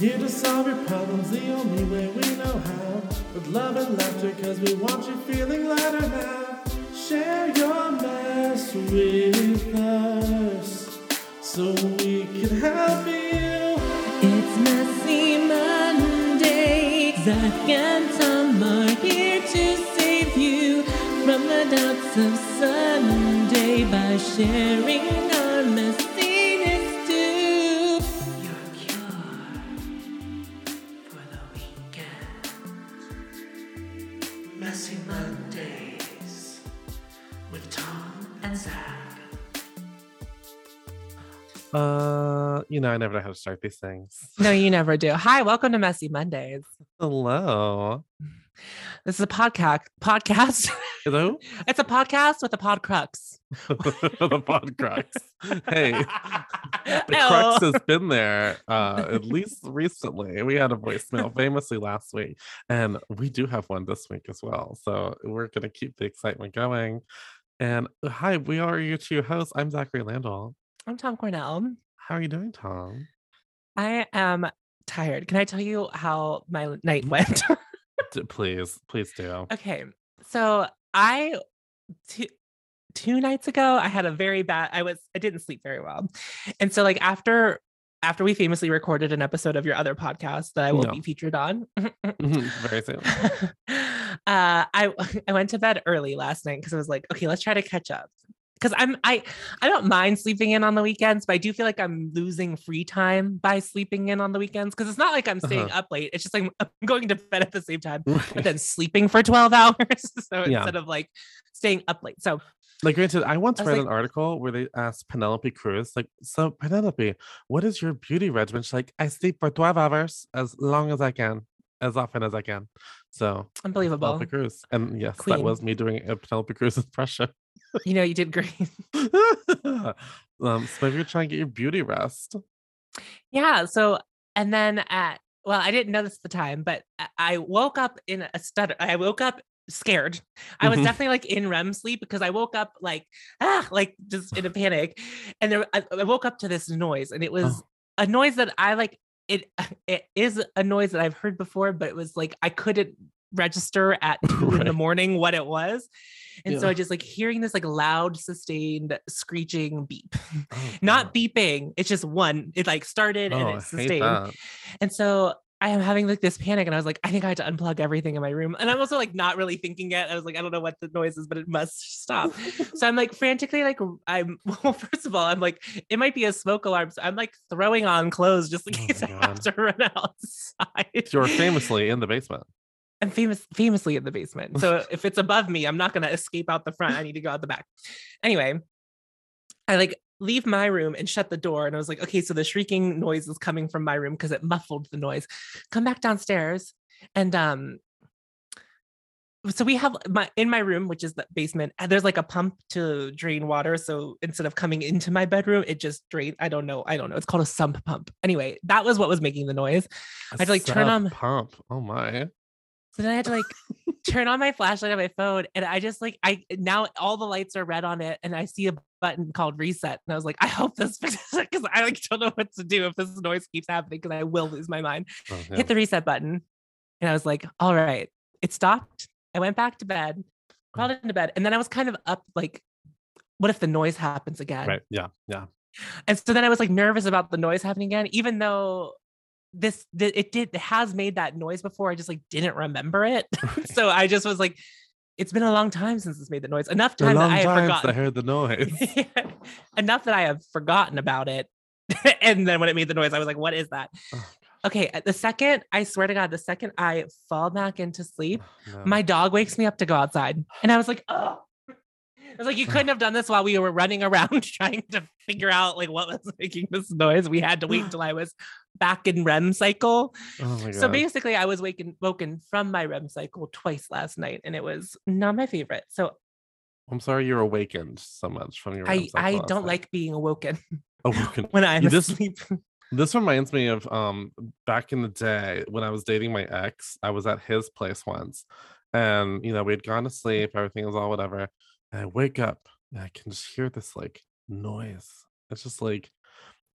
Here to solve your problems the only way we know how. With love and laughter, cause we want you feeling lighter now. Share your mess with us so we can help you. It's Messy Monday. Zach and Tom are here to save you from the doubts of Sunday by sharing you know, I never know how to start these things. No, you never do. Hi, welcome to Messy Mondays. Hello. This is a podcast. Podcast. Hello? it's a podcast with a pod crux. the pod crux. Hey, the crux has been there uh at least recently. We had a voicemail famously last week, and we do have one this week as well. So we're gonna keep the excitement going. And uh, hi, we are your two hosts. I'm Zachary Landau. I'm Tom Cornell. How are you doing, Tom? I am tired. Can I tell you how my night went? Please, please do. okay. So I two, two nights ago I had a very bad I was I didn't sleep very well. And so like after after we famously recorded an episode of your other podcast that I will Yeah. be featured on. Mhm, Very soon. uh I I went to bed early last night because I was like, okay, let's try to catch up. Because I'm I I don't mind sleeping in on the weekends, but I do feel like I'm losing free time by sleeping in on the weekends. Because it's not like I'm staying Uh-huh. up late. It's just like I'm going to bed at the same time, but then sleeping for 12 hours. so Yeah. instead of like staying up late. So Like granted, I once I read like- an article where they asked Penelope Cruz, like, so Penelope, what is your beauty regimen? She's like, I sleep for 12 hours as long as I can, as often as I can. So unbelievable. Penelope Cruz. And yes, that was me doing a Penelope Cruz impression. You know, you did great. um, so maybe you're trying to get your beauty rest. Yeah. So, and then at, well, I didn't know this at the time, but I- woke up in a stutter. I woke up scared. I was Mhm. definitely like in REM sleep because I woke up like, ah, like just in a panic. And there, I, I woke up to this noise and it was Oh. a noise that I like, it, it is a noise that I've heard before, but it was like, I couldn't register at two in the morning what it was. And so I just like hearing this like loud, sustained screeching beep, Oh, not beeping. It's just one. It like started and Oh, it I sustained. And so I am having like this panic, and I was like, I think I had to unplug everything in my room. And I'm also like not really thinking it. I was like, I don't know what the noise is, but it must stop. so I'm like frantically like I'm well, first of all, I'm like, it might be a smoke alarm. So I'm like throwing on clothes just in Oh case my I have to run outside. You're famously in the basement. I'm famous famously in the basement. So if it's above me, I'm not gonna escape out the front. I need to go out the back. Anyway, I like leave my room and shut the door. And I was like, okay, so the shrieking noise is coming from my room because it muffled the noise. Come back downstairs. And um so we have my in my room, which is the basement, and there's like a pump to drain water. So instead of coming into my bedroom, it just drained. I don't know. I don't know. It's called a sump pump. Anyway, that was what was making the noise. I had to, like, turn on- pump. Oh my. So then I had to like turn on my flashlight on my phone and I just like I now all the lights are red on it and I see a button called reset and I was like I hope this because I like don't know what to do if this noise keeps happening because I will lose my mind. Oh, yeah. Hit the reset button and I was like all right it stopped. I went back to bed, crawled mm. into bed and then I was kind of up like what if the noise happens again? Right. Yeah. Yeah. And so then I was like nervous about the noise happening again, even though this th- it did it has made that noise before. I just like didn't remember it. so I just was like, it's been a long time since it's made the noise. Enough time that I time since I heard the noise. Enough that I have forgotten about it. and then when it made the noise, I was like, what is that? Oh, Okay. Uh, the second, I swear to God, the second I fall back into sleep, oh, No. my dog wakes me up to go outside. And I was like, oh. I was like, you couldn't have done this while we were running around trying to figure out like what was making this noise. We had to wait until I was back in REM cycle. Oh my So basically, I was waken woken from my REM cycle twice last night, and it was not my favorite. So I'm sorry you're awakened so much from your REM I cycle I don't night. like being awoken awoken. when I'm You just- asleep. This reminds me of um back in the day when I was dating my ex. I was at his place once, and you know we had gone to sleep. Everything was all whatever. And I wake up and I can just hear this like noise. It's just like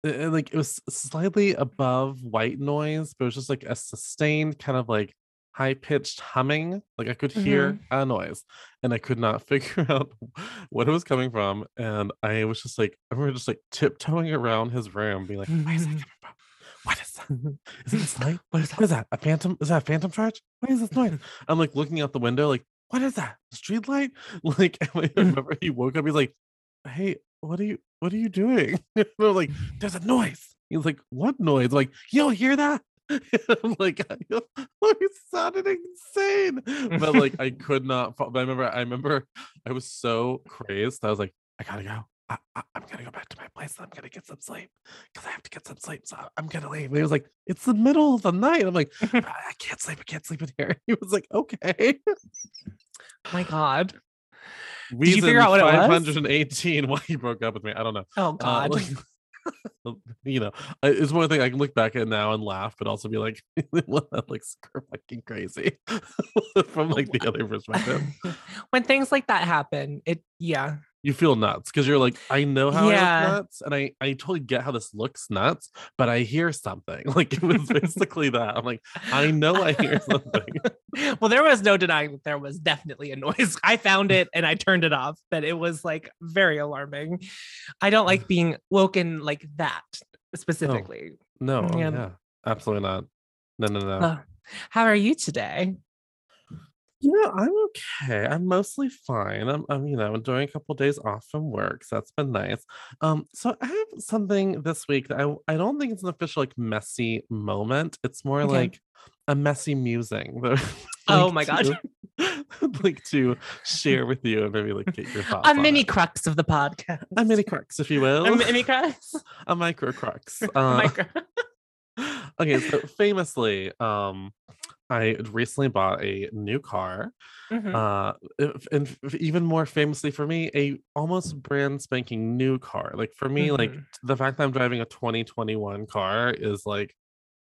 and, like it was slightly above white noise, but it was just like a sustained kind of like high pitched humming. Like I could hear mm-hmm. a noise and I could not figure out what it was coming from. And I was just like, I remember just like tiptoeing around his room, being like, where is that mm-hmm. coming from? What is that? Mm-hmm. Is it a light? What is that? What is that? A phantom? Is that a phantom charge? What is this noise? I'm like looking out the window, like, what is that? Street light? Like I mm-hmm. remember he woke up, he's like, Hey, what are you what are you doing? And I'm like, there's a noise. He's like, what noise? I'm like, you don't hear that? I'm like, oh, he sounded insane. But like I could not fo- but I remember I remember I was so crazed. I was like, I gotta go. I, I, I'm gonna go back to my place. I'm gonna get some sleep because I have to get some sleep. So I'm gonna leave. And he was like, It's the middle of the night. I'm like, I can't sleep. I can't sleep in here. He was like, Okay. my God. Reason you figure out what it was? 518 why he broke up with me. I don't know. Oh Uh, God. like- you know, I- it's one thing I can look back at now and laugh, but also be like, well, that looks fucking crazy from like the other perspective. when things like that happen, it yeah. You feel nuts because you're like, I know how Yeah. I look nuts, and I I totally get how this looks nuts, but I hear something. Like it was basically that. I'm like, I know I hear something. well, there was no denying that there was definitely a noise. I found it and I turned it off, but it was like very alarming. I don't like being woken like that specifically. No, Yeah. yeah, absolutely not. No, no, no. Uh, how are you today? Yeah, I'm okay. I'm mostly fine. I'm, I'm, you know, enjoying a couple days off from work, so that's been nice. Um, so I have something this week that I I don't think it's an official like messy moment. It's more Okay. like a messy musing. that I'd Oh my God. I'd like to share with you and maybe like get your thoughts. A mini it. crux of the podcast. a mini crux, if you will, A mini crux. a micro crux. Uh, Micro. Okay, so famously, um, I recently bought a new car. Mhm. uh and even more famously for me a almost brand spanking new car like for me like Mhm. the fact that i'm driving a 2021 car is like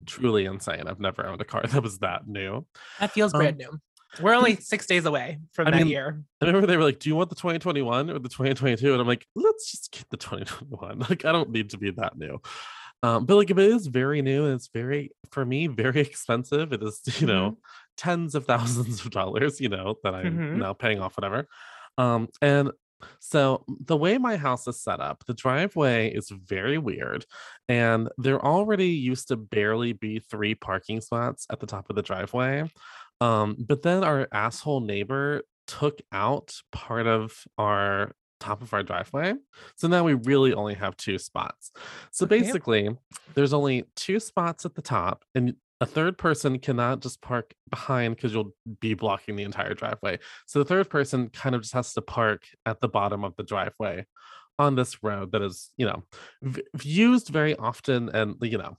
truly insane i've never owned a car that was that new That feels Um, brand new. We're only six days away from I that mean, year. i remember they were like do you want the 2021 or the 2022 and i'm like let's just get the 2021 like i don't need to be that new um but like it is very new and it's very for me very expensive it is you know tens of thousands of dollars you know that i'm Mhm. now paying off whatever. Um and so the way my house is set up the driveway is very weird and there already used to barely be three parking spots at the top of the driveway. Um but then our asshole neighbor took out part of our top of our driveway so now we really only have two spots so Okay. basically there's only two spots at the top and a third person cannot just park behind because you'll be blocking the entire driveway. So the third person kind of just has to park at the bottom of the driveway on this road that is, you know, v- used very often and you know.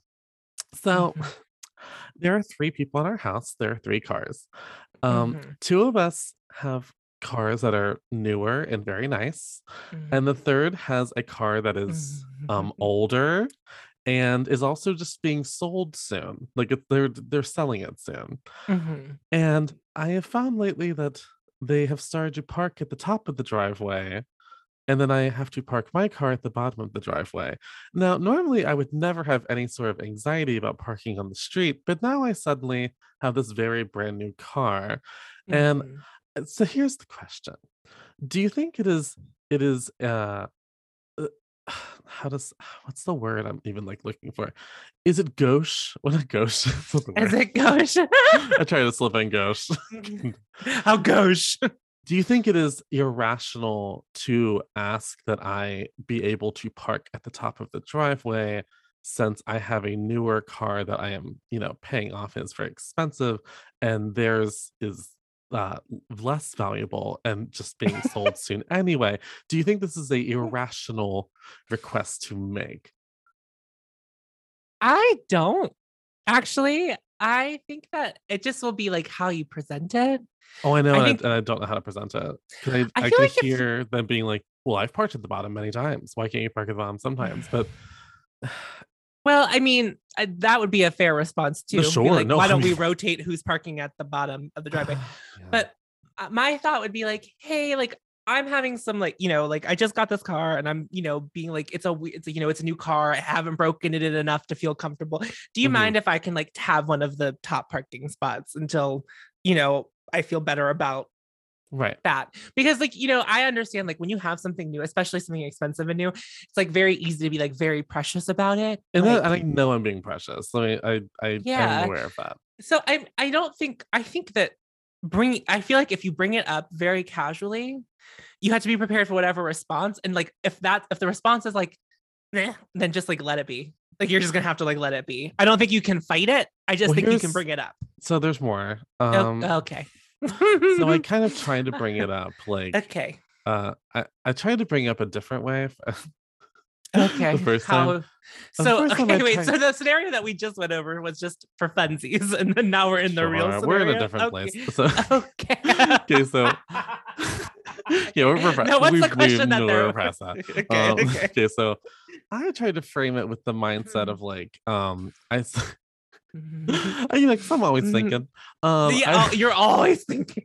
So Mhm. there are three people in our house. There are three cars. Um, Mhm. two of us have cars that are newer and very nice, and the third has a car that is um Mhm. older and is also just being sold soon like they're they're selling it soon Mhm. and i have found lately that they have started to park at the top of the driveway and then i have to park my car at the bottom of the driveway now normally i would never have any sort of anxiety about parking on the street but now i suddenly have this very brand new car and Mhm. uh, so here's the question do you think it is it is uh uh, how does what's the word i'm even like looking for is it gauche what a gauche is the As word. it goes. i try to slip in gauche How gauche. do you think it is irrational to ask that i be able to park at the top of the driveway since i have a newer car that i am you know paying off and it's very expensive and theirs is uh, less valuable and just being sold soon anyway do you think this is a irrational request to make I don't actually. I think that it just will be like how you present it. Oh, I know, I and, think- I, and I don't know how to present it. I, I I, feel can like if- hear them being like, "Well, I've parked at the bottom many times. Why can't you park at the bottom sometimes?" But Well, I mean, uh, that would be a fair response too. Be sure, like, no, why don't we rotate who's parking at the bottom of the driveway? Yeah. But uh, my thought would be like, hey, like I'm having some like, you know, like I just got this car and I'm, you know, being like, it's a, it's a, you know, it's a new car. I haven't broken it in enough to feel comfortable. Do you Mhm. mind if I can like have one of the top parking spots until, you know, I feel better about Right. that? Because like, you know, I understand like when you have something new, especially something expensive and new, it's like very easy to be like very precious about it. And, like- I know I'm being precious. I mean, I, I Yeah. am aware of that. so I I don't think I think that bring I feel like if you bring it up very casually, you have to be prepared for whatever response. And like if that if the response is like, then just like let it be. Like you're just gonna have to like let it be. I don't think you can fight it. I just Well, think you can bring it up. So there's more. Oh, Um, okay. So I kind of tried to bring it up, like, okay. uh, I, I tried to bring up a different way. Okay. the first How- time. The So first okay, I wait. tried- So the scenario that we just went over was just for funsies, and then now we're in the real scenario. We're in a different Okay. place. So, Okay. okay, so yeah, we're, no, what's we, the question that we, they're we're that. okay, Um, okay. okay, so I tried to frame it with the mindset of like, um, I, I you know, 'cause I'm always Mhm. thinking, um, I- you're always thinking.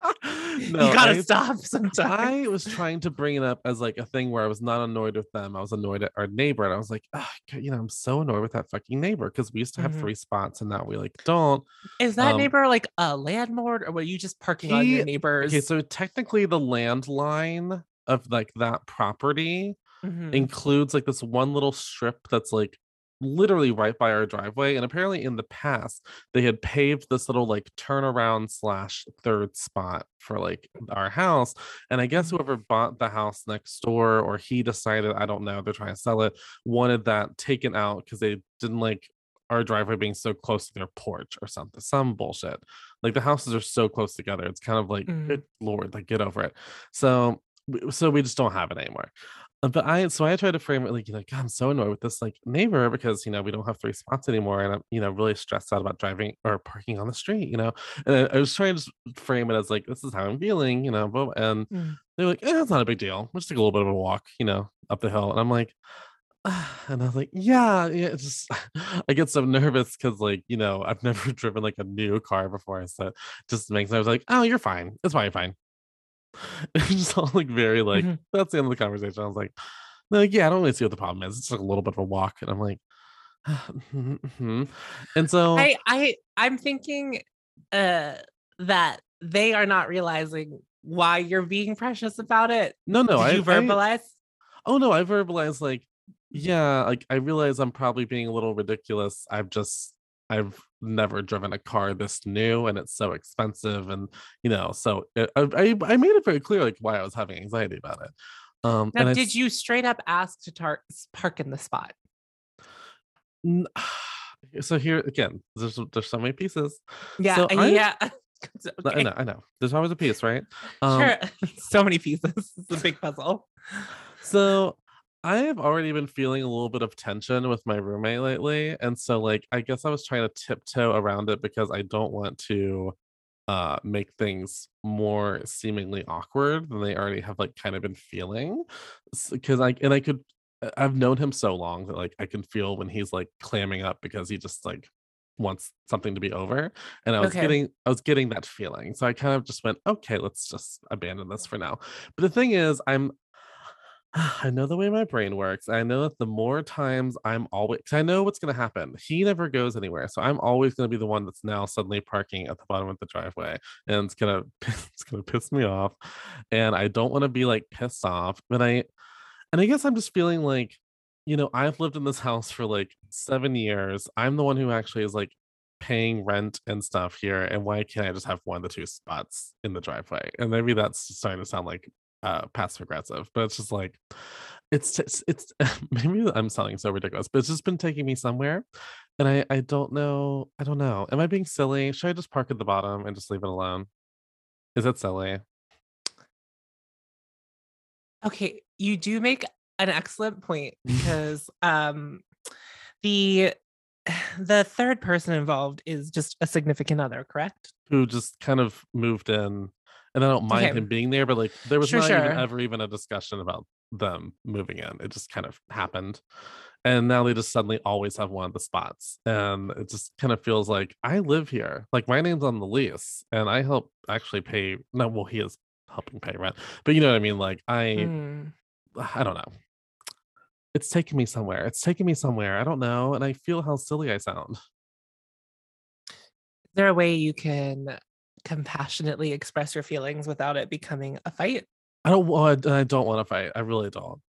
no, you gotta I- stop sometimes. I was trying to bring it up as like a thing where I was not annoyed with them. I was annoyed at our neighbor, and I was like, "Ah, God, you know, I'm so annoyed with that fucking neighbor because we used to have Mhm. three spots, and now we like don't. Is that um, neighbor like a landlord, or were you just parking on your neighbors? Okay, so technically, the landline of like that property Mhm. includes like this one little strip that's like literally right by our driveway and apparently in the past they had paved this little like turnaround slash third spot for like our house and i guess mm-hmm. whoever bought the house next door or he decided i don't know they're trying to sell it wanted that taken out because they didn't like our driveway being so close to their porch or something some bullshit. Like the houses are so close together it's kind of like mm. good lord like get over it. So so we just don't have it anymore but I so I tried to frame it like you know God, I'm so annoyed with this like neighbor because you know we don't have three spots anymore and I'm you know really stressed out about driving or parking on the street you know? And I, I was trying to frame it as like this is how I'm feeling you know but, and Mm. they're like eh, it's not a big deal. We'll just take a little bit of a walk you know up the hill and I'm like "Ah," and I was like yeah yeah it's just I get so nervous because like you know I've never driven like a new car before so it just makes I was like oh you're fine. It's fine you're fine it's just all like very like Mhm. that's the end of the conversation. I was like, no, yeah, I don't really see what the problem is. It's like a little bit of a walk, and I'm like, mhm. and so I I I'm thinking uh that they are not realizing why you're being precious about it. no, no, Did I, you I- oh no, I verbalized like, yeah, like I realize I'm probably being a little ridiculous. I've just I've never driven a car this new, and it's so expensive, and you know, so it, I I I made it very clear like why I was having anxiety about it. Um, now, and I did s- you straight up ask to tar- park in the spot? So here again, there's there's so many pieces. Yeah, So uh, I- yeah. Okay. I know, I know. There's always a piece, right? Um, Sure. so many pieces. It's a big puzzle. So I have already been feeling a little bit of tension with my roommate lately. And so like I guess I was trying to tiptoe around it because I don't want to uh make things more seemingly awkward than they already have like kind of been feeling. Because I and I could I've known him so long that like I can feel when he's like clamming up because he just like wants something to be over and i was Okay. getting i was getting that feeling so i kind of just went okay let's just abandon this for now but the thing is i'm Ah, I know the way my brain works. I know that the more times I'm always, I know what's going to happen. He never goes anywhere, so I'm always going to be the one that's now suddenly parking at the bottom of the driveway, and it's gonna, it's gonna piss me off, and I don't want to be like pissed off. But I, and I guess I'm just feeling like, you know, I've lived in this house for like seven years. I'm the one who actually is like paying rent and stuff here, and why can't I just have one of the two spots in the driveway? And maybe that's starting to sound like uh passive aggressive but it's just like it's just it's maybe i'm sounding so ridiculous but it's just been taking me somewhere and i i don't know i don't know. Am i being silly? Should i just park at the bottom and just leave it alone? Is that silly? Okay, you do make an excellent point because um the the third person involved is just a significant other, correct? who just kind of moved in and i don't mind Okay. him being there but like there was Sure, not even ever even a discussion about them moving in it just kind of happened and now they just suddenly always have one of the spots and it just kind of feels like i live here like my name's on the lease and i help actually pay no well he is helping pay rent. But you know what I mean? Like I Mm. I don't know. It's taking me somewhere. It's taking me somewhere. I don't know. And I feel how silly I sound. Is there a way you can compassionately express your feelings without it becoming a fight? I don't want I don't want to fight. I really don't.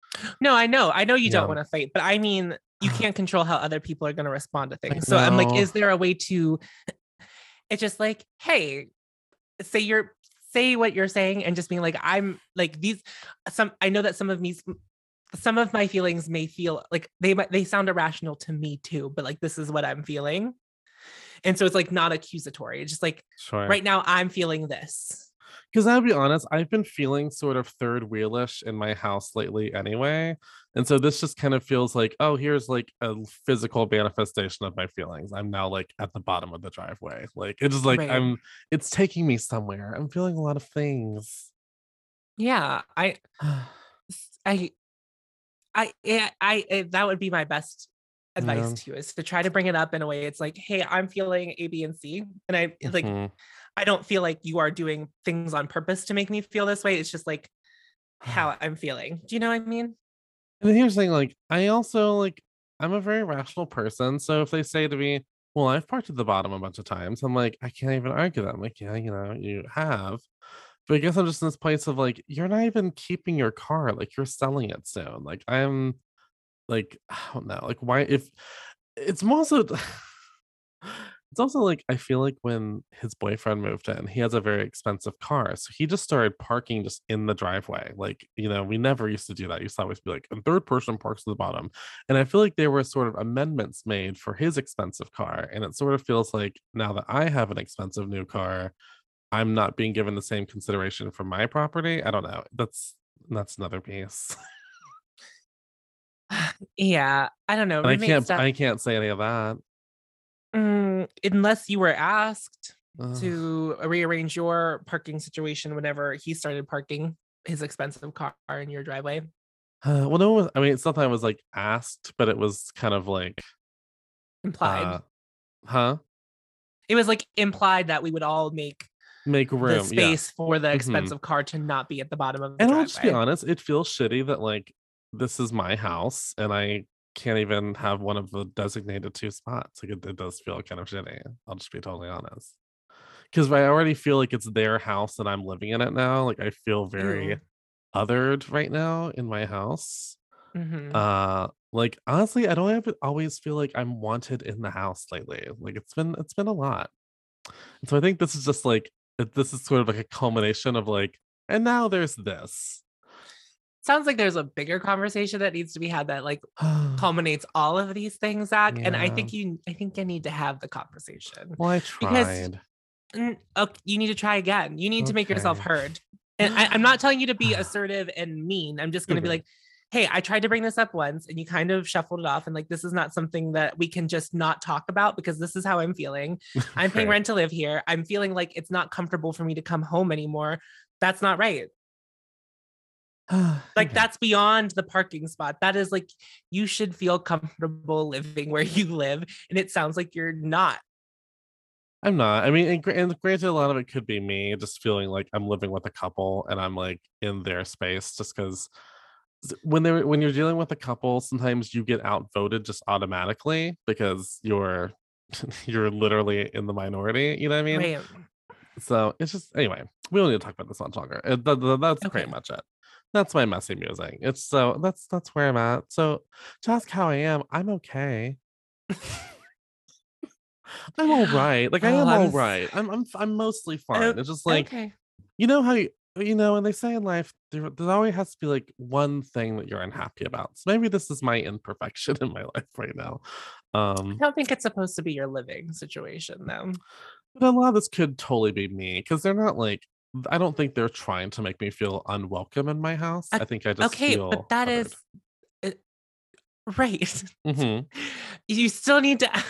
No, I know. I know you Yeah. don't want to fight, but I mean, you can't control how other people are going to respond to things. So I'm like, is there a way to it's just like, hey, say you're say what you're saying and just being like, I'm like these some I know that some of me some of my feelings may feel like they might they sound irrational to me too, but like this is what I'm feeling. And so it's like not accusatory. It's just like Sure. right now I'm feeling this. Because I'll be honest, I've been feeling sort of third wheelish in my house lately anyway. And so this just kind of feels like, oh, here's like a physical manifestation of my feelings. I'm now like at the bottom of the driveway. Like it's just like Right. I'm it's taking me somewhere. I'm feeling a lot of things. Yeah, I I I yeah, I eh, that would be my best advice Yeah. to you is to try to bring it up in a way it's like, hey, I'm feeling A, B, and C. And I like Mhm. I don't feel like you are doing things on purpose to make me feel this way. It's just like how I'm feeling. Do you know what I mean? And here's the thing, like I also like I'm a very rational person. So if they say to me, Well, I've parked at the bottom a bunch of times, I'm like, I can't even argue that. I'm like, yeah, you know, you have. But I guess I'm just in this place of like, you're not even keeping your car, like you're selling it soon. Like I'm like, I don't know, like why if it's more so it's also like I feel like when his boyfriend moved in, he has a very expensive car. So he just started parking just in the driveway. Like, you know, we never used to do that. Used to always be like, a third person parks at the bottom. And I feel like there were sort of amendments made for his expensive car. And it sort of feels like now that I have an expensive new car, I'm not being given the same consideration for my property. I don't know. That's that's another piece. Yeah, I don't know. I can't that- I can't say any of that. Mm, unless you were asked Ugh. to rearrange your parking situation whenever he started parking his expensive car in your driveway. Uh, well, no, one- I mean, it's not that I was like asked, but it was kind of like, Implied. uh, huh? it was like implied that we would all make Make room, the yeah. space for the Mhm. expensive car to not be at the bottom of the And driveway. I'll just be honest, it feels shitty that like this is my house and I can't even have one of the designated two spots. Like it, it does feel kind of shitty. I'll just be totally honest. Because I already feel like it's their house and I'm living in it now. Like I feel very Ew. othered right now in my house. Mhm. Uh like honestly, I don't ever always feel like I'm wanted in the house lately. Like it's been it's been a lot. And so I think this is just like this is sort of like a culmination of like, and now there's this. Sounds like there's a bigger conversation that needs to be had that like culminates all of these things, Zach. And I think you, I think you need to have the conversation. well, I Because- tried. Mm, ok, you need to try again. You need to make yourself heard. And I, I'm not telling you to be assertive and mean. I'm just going to be like, hey, I tried to bring this up once and you kind of shuffled it off. And like, this is not something that we can just not talk about because this is how I'm feeling. I'm paying Right. rent to live here. I'm feeling like it's not comfortable for me to come home anymore. That's not right. Like, that's beyond the parking spot. That is like, you should feel comfortable living where you live. And it sounds like you're not. I'm not. I mean, and, and granted, a lot of it could be me just feeling like I'm living with a couple and I'm like in their space just because when they're when you're dealing with a couple, sometimes you get outvoted just automatically because you're you're literally in the minority. You know what I mean? Right. So it's just anyway. We don't need to talk about this much longer. Uh, th- th- that's Okay. pretty much it. That's my messy musing. It's so that's that's where I'm at. So to ask how I am, I'm okay. I'm all right. Like I Oh, am all right. I'm I'm I'm mostly fine. It's just like okay. you know how you you know when they say in life there, there always has to be like one thing that you're unhappy about. So maybe this is my imperfection in my life right now. Um I don't think it's supposed to be your living situation, though. But a lot of this could totally be me because they're not like I don't think they're trying to make me feel unwelcome in my house. Uh, I think I just okay, feel but that is it- right. Mhm. You still need to.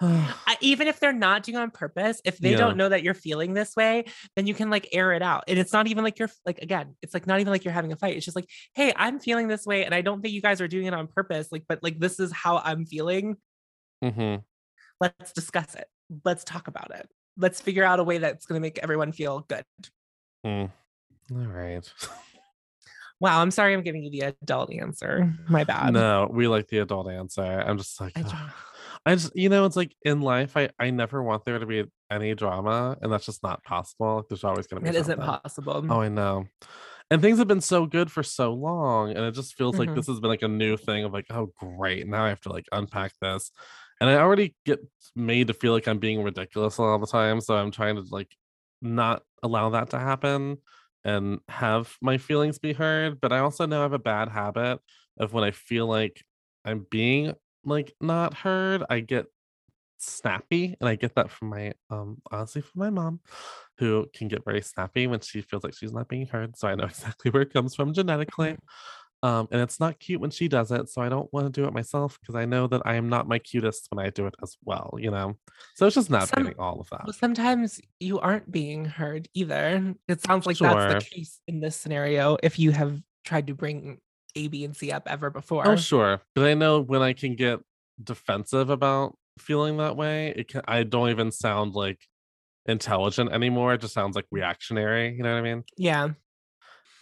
Even if they're not doing it on purpose, if they Yeah. don't know that you're feeling this way, then you can like air it out. And it's not even like you're like again, it's like not even like you're having a fight. It's just like, hey, I'm feeling this way, and I don't think you guys are doing it on purpose. Like, but like this is how I'm feeling. Mhm. Let's discuss it. Let's talk about it. Let's figure out a way that's going to make everyone feel good. Mm. All right. Wow, I'm sorry I'm giving you the adult answer. My bad. No, we like the adult answer. I'm just like, I ugh. I just, you know, it's like in life, I I never want there to be any drama, and that's just not possible. Like, There's always gonna be. It isn't possible. Oh, I know. And things have been so good for so long, and it just feels like Mhm. this has been like a new thing of like, oh, great, now I have to like unpack this, and I already get made to feel like I'm being ridiculous all the time, so I'm trying to like not allow that to happen and have my feelings be heard. But I also know I have a bad habit of when I feel like I'm being like not heard, I get snappy and i get that from my um honestly from my mom who can get very snappy when she feels like she's not being heard so i know exactly where it comes from genetically um and it's not cute when she does it so i don't want to do it myself because i know that i am not my cutest when i do it as well you know so it's just navigating all of that Well, sometimes you aren't being heard either. It sounds like that's the case in this scenario if you have tried to bring A, B, and C up ever before. oh sure but i know when i can get defensive about feeling that way it can i don't even sound like intelligent anymore it just sounds like reactionary you know what i mean Yeah.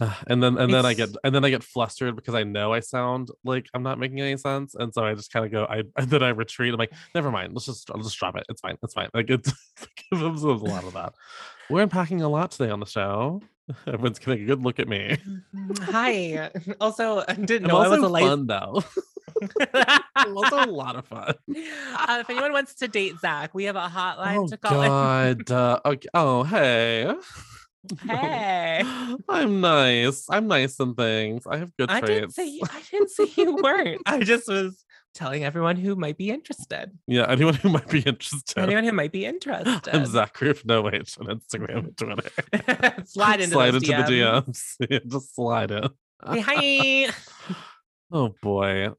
And then and then I get and then I get flustered because I know I sound like I'm not making any sense, and so I just kind of go. I and then I retreat. I'm like, never mind. Let's just I'll just drop it. It's fine. It's fine. Like it's there's a lot of that. We're unpacking a lot today on the show. Everyone's getting a good look at me. Hi. Also, I didn't I'm know I was a fun though. Also a lot of fun. uh, if anyone wants to date Zach, we have a hotline Oh to call. God. uh, okay. Oh hey. Hey. I'm nice. I'm nice in things. I have good I traits. didn't say you, I didn't say you weren't. I just was telling everyone who might be interested. Yeah, anyone who might be interested. Anyone who might be interested. I'm Zachary of No H on Instagram and Twitter. slide into, slide into the DMs. DMs. Yeah, just slide in. Hey, hi. Oh boy.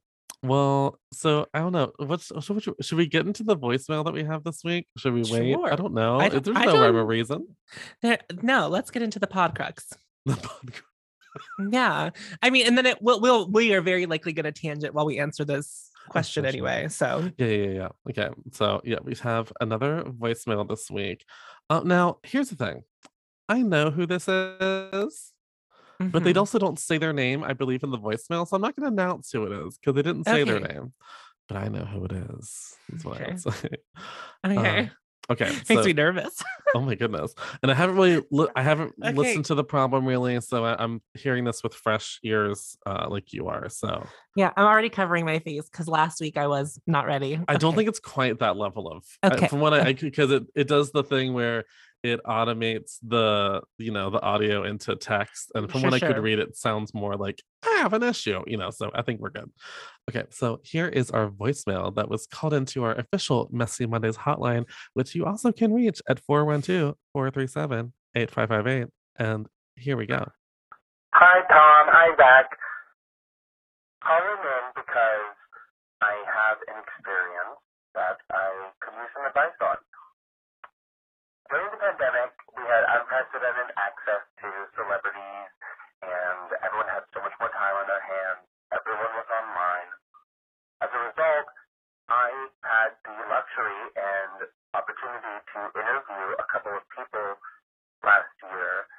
Well, so I don't know. What's should we, should we get into the voicemail that we have this week? Should we wait? I don't know. I don't- There's I no rhyme or reason. There, no, let's get into the pod crux. The podcast- Yeah, I mean, and then it will. We'll we are very likely going to tangent while we answer this question anyway. So Yeah, yeah, yeah. Okay. So yeah, we have another voicemail this week. Uh, now, here's the thing. I know who this is. But they also don't say their name, I believe, in the voicemail. So I'm not going to announce who it is because they didn't say their name. But I know who it is. That's what I would say. okay. um, Okay. Makes so- me nervous. oh my goodness. And I haven't really, li- I haven't Okay. listened to the problem really. So I, I'm hearing this with fresh ears, uh, like you are. So yeah, I'm already covering my face because last week I was not ready. I don't think it's quite that level of, I- Okay. from what I, because it, it does the thing where it automates the, you know, the audio into text. And from Sure, what I could read, it sounds more like I have an issue, you know, so I think we're good. Okay, so here is our voicemail that was called into our official Messy Mondays hotline, which you also can reach at 412 437 8558. And here we go. Hi, Tom. Hi, Zach. Calling in because I have an experience that I could use some advice on. During the pandemic, we had unprecedented access to celebrities, and everyone had so much more time on their hands. Everyone was online. As a result, I had the luxury and opportunity to interview a couple of people last year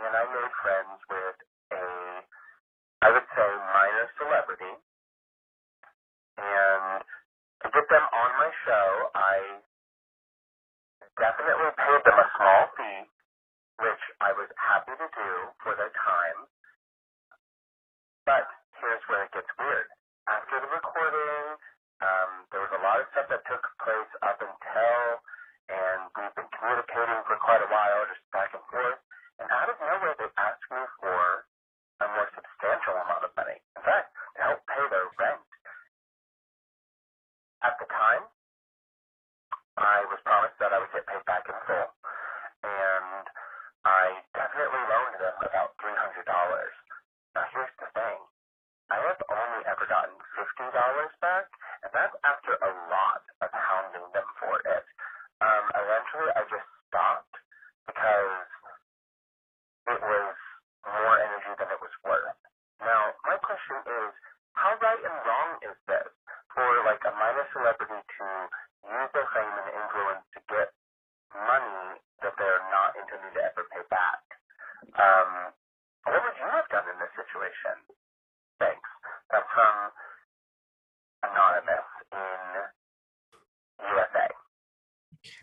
and I made friends with a, I would say, minor celebrity. And to get them on my show, I definitely paid them a small fee, which I was happy to do for their time. But here's where it gets weird. After the recording, um, there was a lot of stuff that took place up until, and we've been communicating for quite a while, just back and forth. And out of nowhere, they asked me for a more substantial amount of money. In fact, to help pay their rent. At the time, I was promised that I would get paid back in full. I definitely loaned them about $300. Now, here's the thing I have only ever gotten $50 back, and that's after a lot of hounding them for it. Um, eventually, I just stopped because it was more energy than it was worth. Now, my question is, how right and wrong is this for like a minor celebrity to use their fame and influence to get money that they're not intending to ever pay back? Um, what would you have done in this situation? Thanks. That's from Anonymous in USA.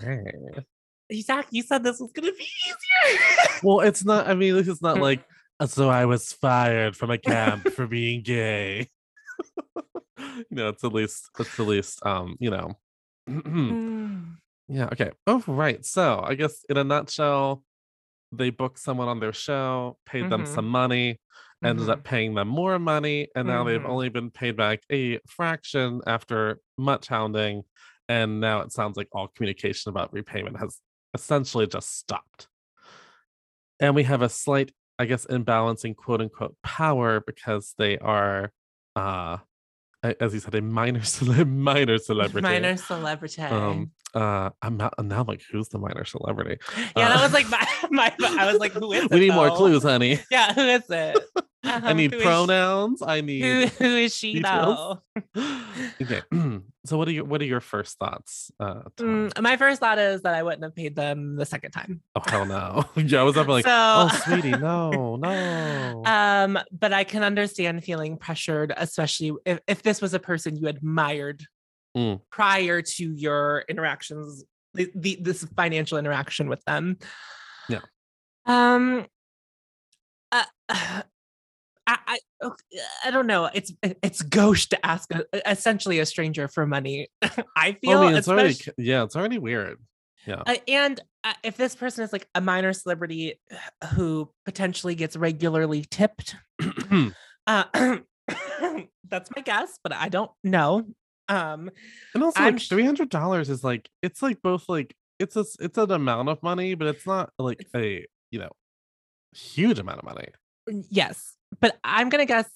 Okay. Zach, you said this was gonna be easier. Well, it's not. I mean, this is not like. "Uh, So I was fired from a camp for being gay. you know, it's at least. It's at least. Um. You know. Yeah. Okay. Oh, right. So I guess in a nutshell, they booked someone on their show, paid them Mhm. some money, ended Mhm. up paying them more money, and now they've Mhm. only been paid back a fraction after much hounding. And now it sounds like all communication about repayment has essentially just stopped. And we have a slight, I guess, imbalance in quote unquote power because they are, uh, as you said, a minor, cele- minor celebrity. Minor celebrity. Um, uh, I'm not now. I'm like, who's the minor celebrity? yeah, that uh, was like my, my. I was like, who is it? we need more clues, honey. Yeah, who is it? I Uh-huh, need who pronouns. I Who, need. who is she details. though? okay. so what are your what are your first thoughts? Uh, Mm, my first thought is that I wouldn't have paid them the second time. Oh hell no! yeah, I was up like, so, oh sweetie, no, no. um, but I can understand feeling pressured, especially if, if this was a person you admired Mm. prior to your interactions, the, the this financial interaction with them. Yeah. Um. Uh, I, I I don't know. It's it's gauche to ask a, essentially a stranger for money. I feel, I mean, it's already yeah, it's already weird. uh, and uh, if this person is like a minor celebrity who potentially gets regularly tipped, uh, that's my guess, but I don't know. Um, and also, I'm like three hundred dollars is like it's like both like it's a it's an amount of money, but it's not like a you know huge amount of money. yes, but I'm gonna guess.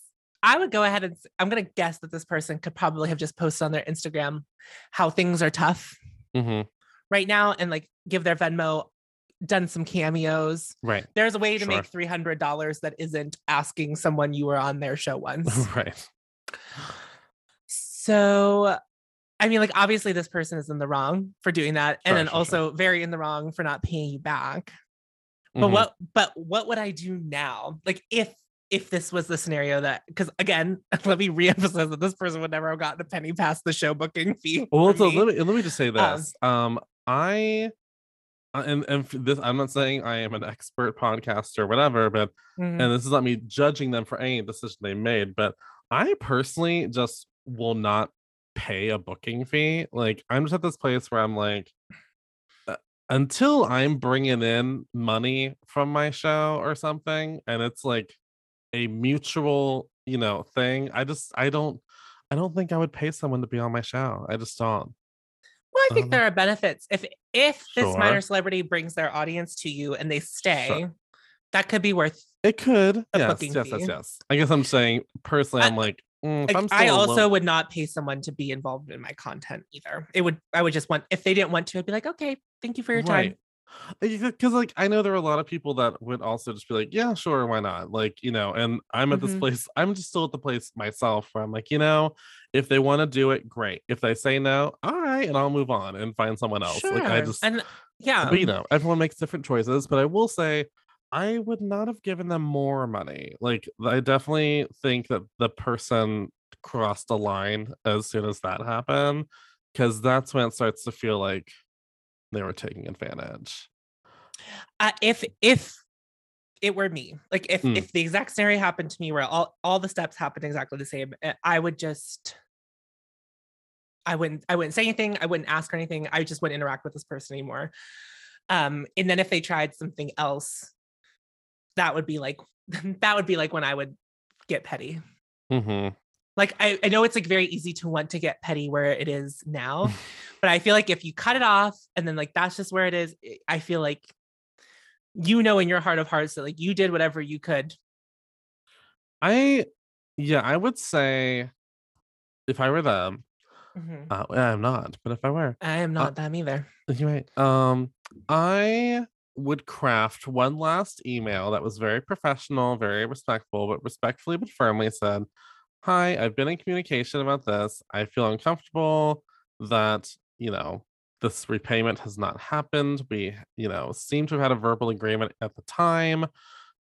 I would go ahead and I'm gonna guess that this person could probably have just posted on their Instagram how things are tough hmm right now and like give their Venmo, done some cameos. Right, There's a way to Sure. make three hundred dollars that isn't asking someone you were on their show once. right. So, I mean, like, obviously, this person is in the wrong for doing that, and then sure, sure. also very in the wrong for not paying you back. But Mhm. what, but what would I do now? Like, if if this was the scenario that, because again, let me reemphasize that this person would never have gotten a penny past the show booking fee. Well, so me. let me let me just say Um, this. Um, I uh, and and this I'm not saying I am an expert podcaster or whatever, but Mhm. and this is not me judging them for any decision they made, but I personally just will not pay a booking fee. Like I'm just at this place where I'm like, uh, until I'm bringing in money from my show or something, and it's like a mutual, you know, thing. I just I don't I don't think I would pay someone to be on my show. I just don't. Well, I think Um, there are benefits if if this Sure. minor celebrity brings their audience to you and they stay, that could be worth. It could. Yes, yes, yes, yes. I guess I'm saying personally, I- I'm like, mm, Like, alone- also would not pay someone to be involved in my content either. It would I would just want if they didn't want to, I'd be like, okay, thank you for your time. Because like I know there are a lot of people that would also just be like, yeah, sure, why not? Like, you know, and I'm at this Mhm. place, I'm just still at the place myself where I'm like, you know, if they want to do it, great. If they say no, all right, and I'll move on and find someone else. Like I just and yeah, but you know, everyone makes different choices. But I will say, I would not have given them more money. Like, I definitely think that the person crossed the line as soon as that happened, because that's when it starts to feel like they were taking advantage. uh, if if it were me, like if Mm. if the exact scenario happened to me where all all the steps happened exactly the same, uh, I would just. I wouldn't I wouldn't say anything. I wouldn't ask her anything. I just wouldn't interact with this person anymore. Um, and then if they tried something else, that would be like that would be like when I would get petty. hmm Like I, I know it's like very easy to want to get petty where it is now, but I feel like if you cut it off and then like that's just where it is, I- feel like you know in your heart of hearts that like you did whatever you could. I, yeah, I would say if I were them, Mhm. uh, I'm not, but if I were, I am not them either. You're right. Um, I would craft one last email that was very professional, very respectful, but respectfully but firmly said, Hi, I've been in communication about this. I feel uncomfortable that, you know, this repayment has not happened. We, you know, seem to have had a verbal agreement at the time.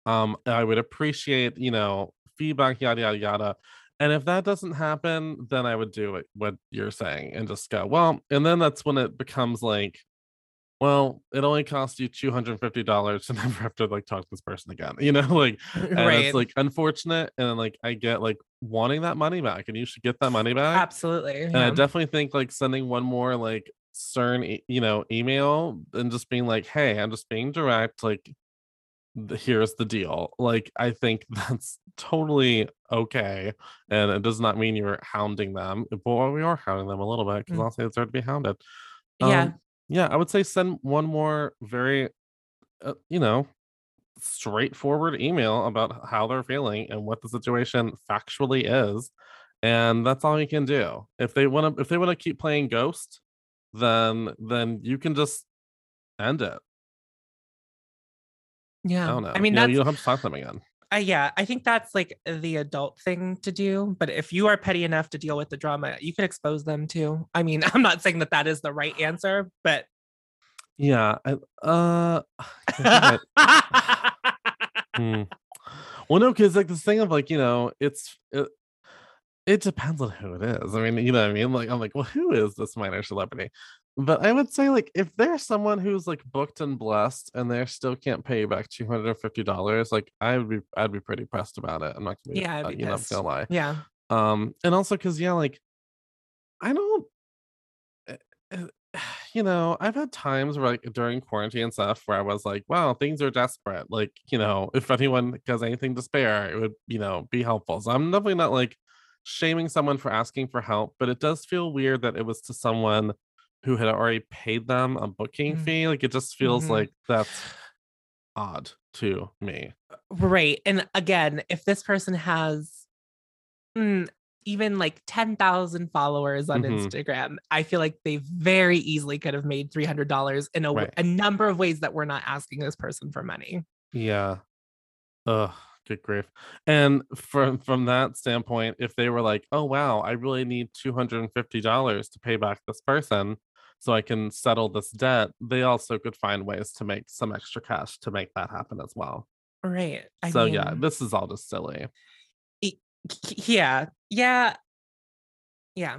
Um, I would appreciate, you know, feedback, yada yada yada. And if that doesn't happen, then I would do it, what you're saying and just go, well, and then that's when it becomes like, well, it only costs you $250 to never have to like talk to this person again. You know, like and right. it's like unfortunate. And like I get like wanting that money back and you should get that money back. Absolutely. And I definitely think like sending one more like stern, e- you know, email and just being like, hey, I'm just being direct. Like, th- here's the deal. Like, I think that's totally okay. And it does not mean you're hounding them. But we are hounding them a little bit because Mm. also it's hard to be hounded. Um, yeah, I would say send one more very, uh, you know, straightforward email about how they're feeling and what the situation factually is and that's all you can do. If they want to if they want to keep playing ghost then then you can just end it. Yeah. i don't know. I mean, you, know, you don't have to talk to them again uh, yeah. I think that's like the adult thing to do. But if you are petty enough to deal with the drama, you can expose them too. I mean, I'm not saying that that is the right answer, but yeah I, uh I I- hmm. well no because like this thing of like you know it's it, it depends on who it is i mean you know what i mean like i'm like well who is this minor celebrity but i would say like if there's someone who's like booked and blessed and they still can't pay back $250 like i would be i'd be pretty pressed about it i'm not gonna be Yeah, uh, you know pissed. gonna lie yeah. um and also because yeah like i don't eh, eh, you know i've had times where like during quarantine and stuff where i was like wow things are desperate like you know if anyone has anything to spare it would you know be helpful so i'm definitely not like shaming someone for asking for help but it does feel weird that it was to someone who had already paid them a booking Mm. fee like it just feels Mhm. like that's odd to me Right. And again, if this person has mm, even like 10,000 followers on Mhm. Instagram, I feel like they very easily could have made $300 in a, Right. a number of ways that we're not asking this person for money. Yeah. Ugh, good grief. And from from that standpoint, if they were like, "Oh wow, I really need two hundred and fifty dollars to pay back this person, so I can settle this debt," they also could find ways to make some extra cash to make that happen as well. Right. I so yeah, this is all just silly. yeah. Yeah. Yeah.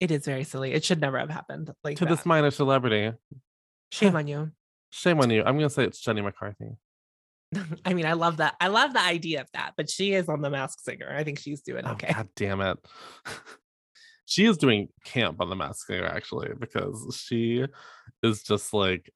It is very silly. It should never have happened like To that. this minor celebrity, Shame on you. shame on you. I'm gonna say it's Jenny McCarthy. I mean, I love that. I love the idea of that, but she is on the Masked Singer. I think she's doing Oh, okay. God damn it. she is doing camp on the Masked Singer actually because she is just like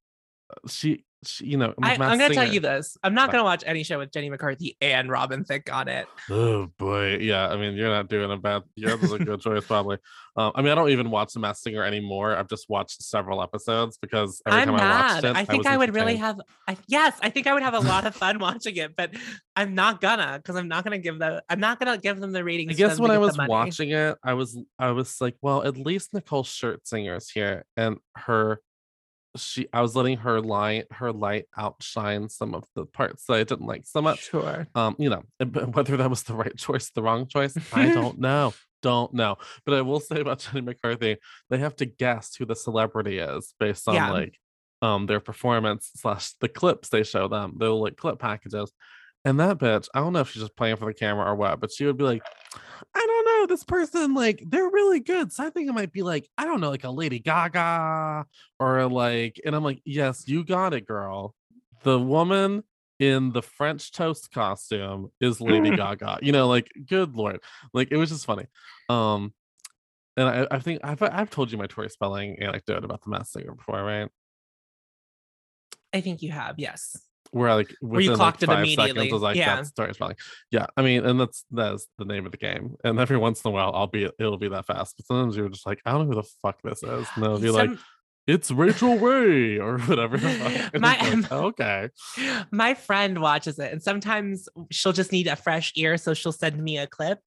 uh, she, she you know I, I'm gonna tell you this. I'm not gonna watch any show with Jenny McCarthy and Robin Thicke on it. oh boy yeah i mean you're not doing a bad this is a good choice probably um i mean i don't even watch the masked singer anymore i've just watched several episodes because every I'm time i watched mad. it I think was I, would really have. I, yes, I think I would have a lot of fun watching it, but I'm not gonna because I'm not gonna give them. I'm not gonna give them the ratings. I guess when I was watching it, I was I was like, well, at least Nicole Scherzinger's here, and her, she, I was letting her light her light outshine some of the parts that I didn't like so much. Sure. Um, you know, whether that was the right choice, the wrong choice, I don't know, don't know. But I will say about Jenny McCarthy, they have to guess who the celebrity is based on Yeah. like, um, their performance slash the clips they show them, the like clip packages. And that bitch, I don't know if she's just playing for the camera or what, but she would be like, I don't know, this person, like, they're really good. So I think it might be like, I don't know, like a Lady Gaga or like, and I'm like, yes, you got it, girl. The woman in the French toast costume is Lady Gaga. You know, like, good lord. Like, it was just funny. Um, and I, I think I've I've told you my Tori spelling anecdote about the Masked Singer before, right? I think you have. Yes. Where I, like Where you within clocked it like five seconds was like Yeah. that's Tori Spelling. Yeah, I mean, and that's that's the name of the game. And every once in a while, I'll be it'll be that fast. But sometimes you're just like, I don't know who the fuck this is. And they'll be like, it's Rachael Ray or whatever. the fuck. And My- like, okay. my friend watches it, and sometimes she'll just need a fresh ear, so she'll send me a clip.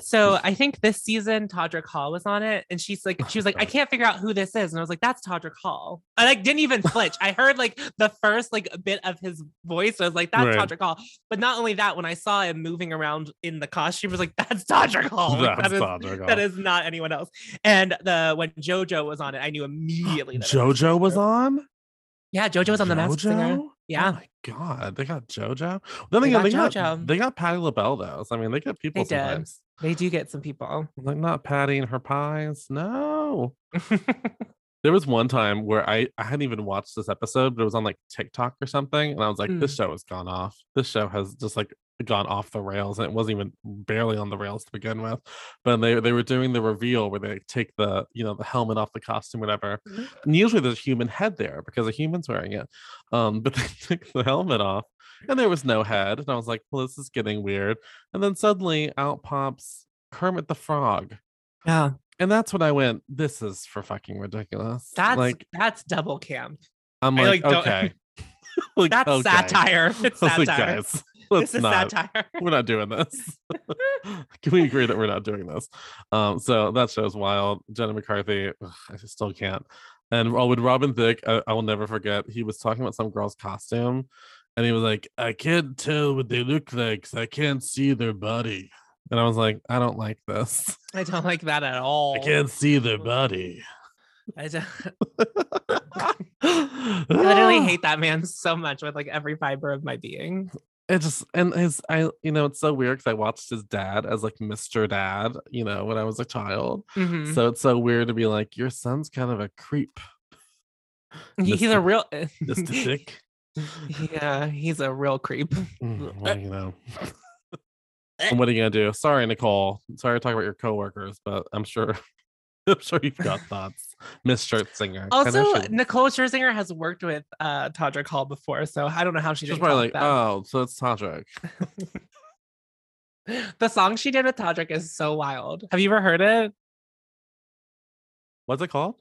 So I think this season Todrick Hall was on it, and she's like, she was like, I can't figure out who this is, and I was like, that's Todrick Hall. I like didn't even flinch. I heard like the first like bit of his voice. I was like, that's Right. Todrick Hall. But not only that, when I saw him moving around in the costume, I was like, that's Todrick Hall. Like, That's that is Todrick that Hall. is not anyone else. And the when JoJo was on it, I knew immediately. That it was JoJo was on. Yeah, JoJo was on the Masked Singer. JoJo? Yeah. Oh my god, they got JoJo. Then They again, got they got JoJo. they got Patti LaBelle though. So I mean, they get people They did. They do get some people. Like not Patty and her pies. No. There was one time where I I hadn't even watched this episode, but it was on like TikTok or something, and I was like, this mm. show has gone off. This show has just like gone off the rails, and it wasn't even barely on the rails to begin with. But they they were doing the reveal where they take the you know the helmet off the costume, whatever. Mhm. And usually there's a human head there because a human's wearing it. Um, but they took the helmet off, and there was no head, and I was like, well, this is getting weird. And then suddenly out pops Kermit the Frog. yeah. And that's when I went, this is for fucking ridiculous. That's like that's double camp. I'm like, like, okay. like, That's okay. satire. It's was like, satire. guys, this is not. satire. We're not doing this. Can we agree that we're not doing this? Um, so that show's wild. Jenny McCarthy, ugh, I just still can't. And oh, with Robin Thicke, I, I will never forget. He was talking about some girl's costume, and he was like, "I can't tell what they look like because I can't see their body." And I was like, "I don't like this. I don't like that at all. I can't see their body." I, don't- I I literally hate that man so much with like every fiber of my being. It just and his i you know it's so weird because i watched his dad as like mr dad you know when i was a child. Mhm. so it's so weird to be like your son's kind of a creep He- he's a real mr dick. Yeah, he's a real creep. Mm, well, you know and what are you gonna do? Sorry nicole. Sorry to talk about your coworkers but i'm sure i'm sure you've got thoughts miss Scherzinger. Also, she- Nicole Scherzinger has worked with uh Todrick Hall before, so I don't know how she she's probably like that. oh so it's Todrick. The song she did with Todrick is so wild. Have you ever heard it? what's it called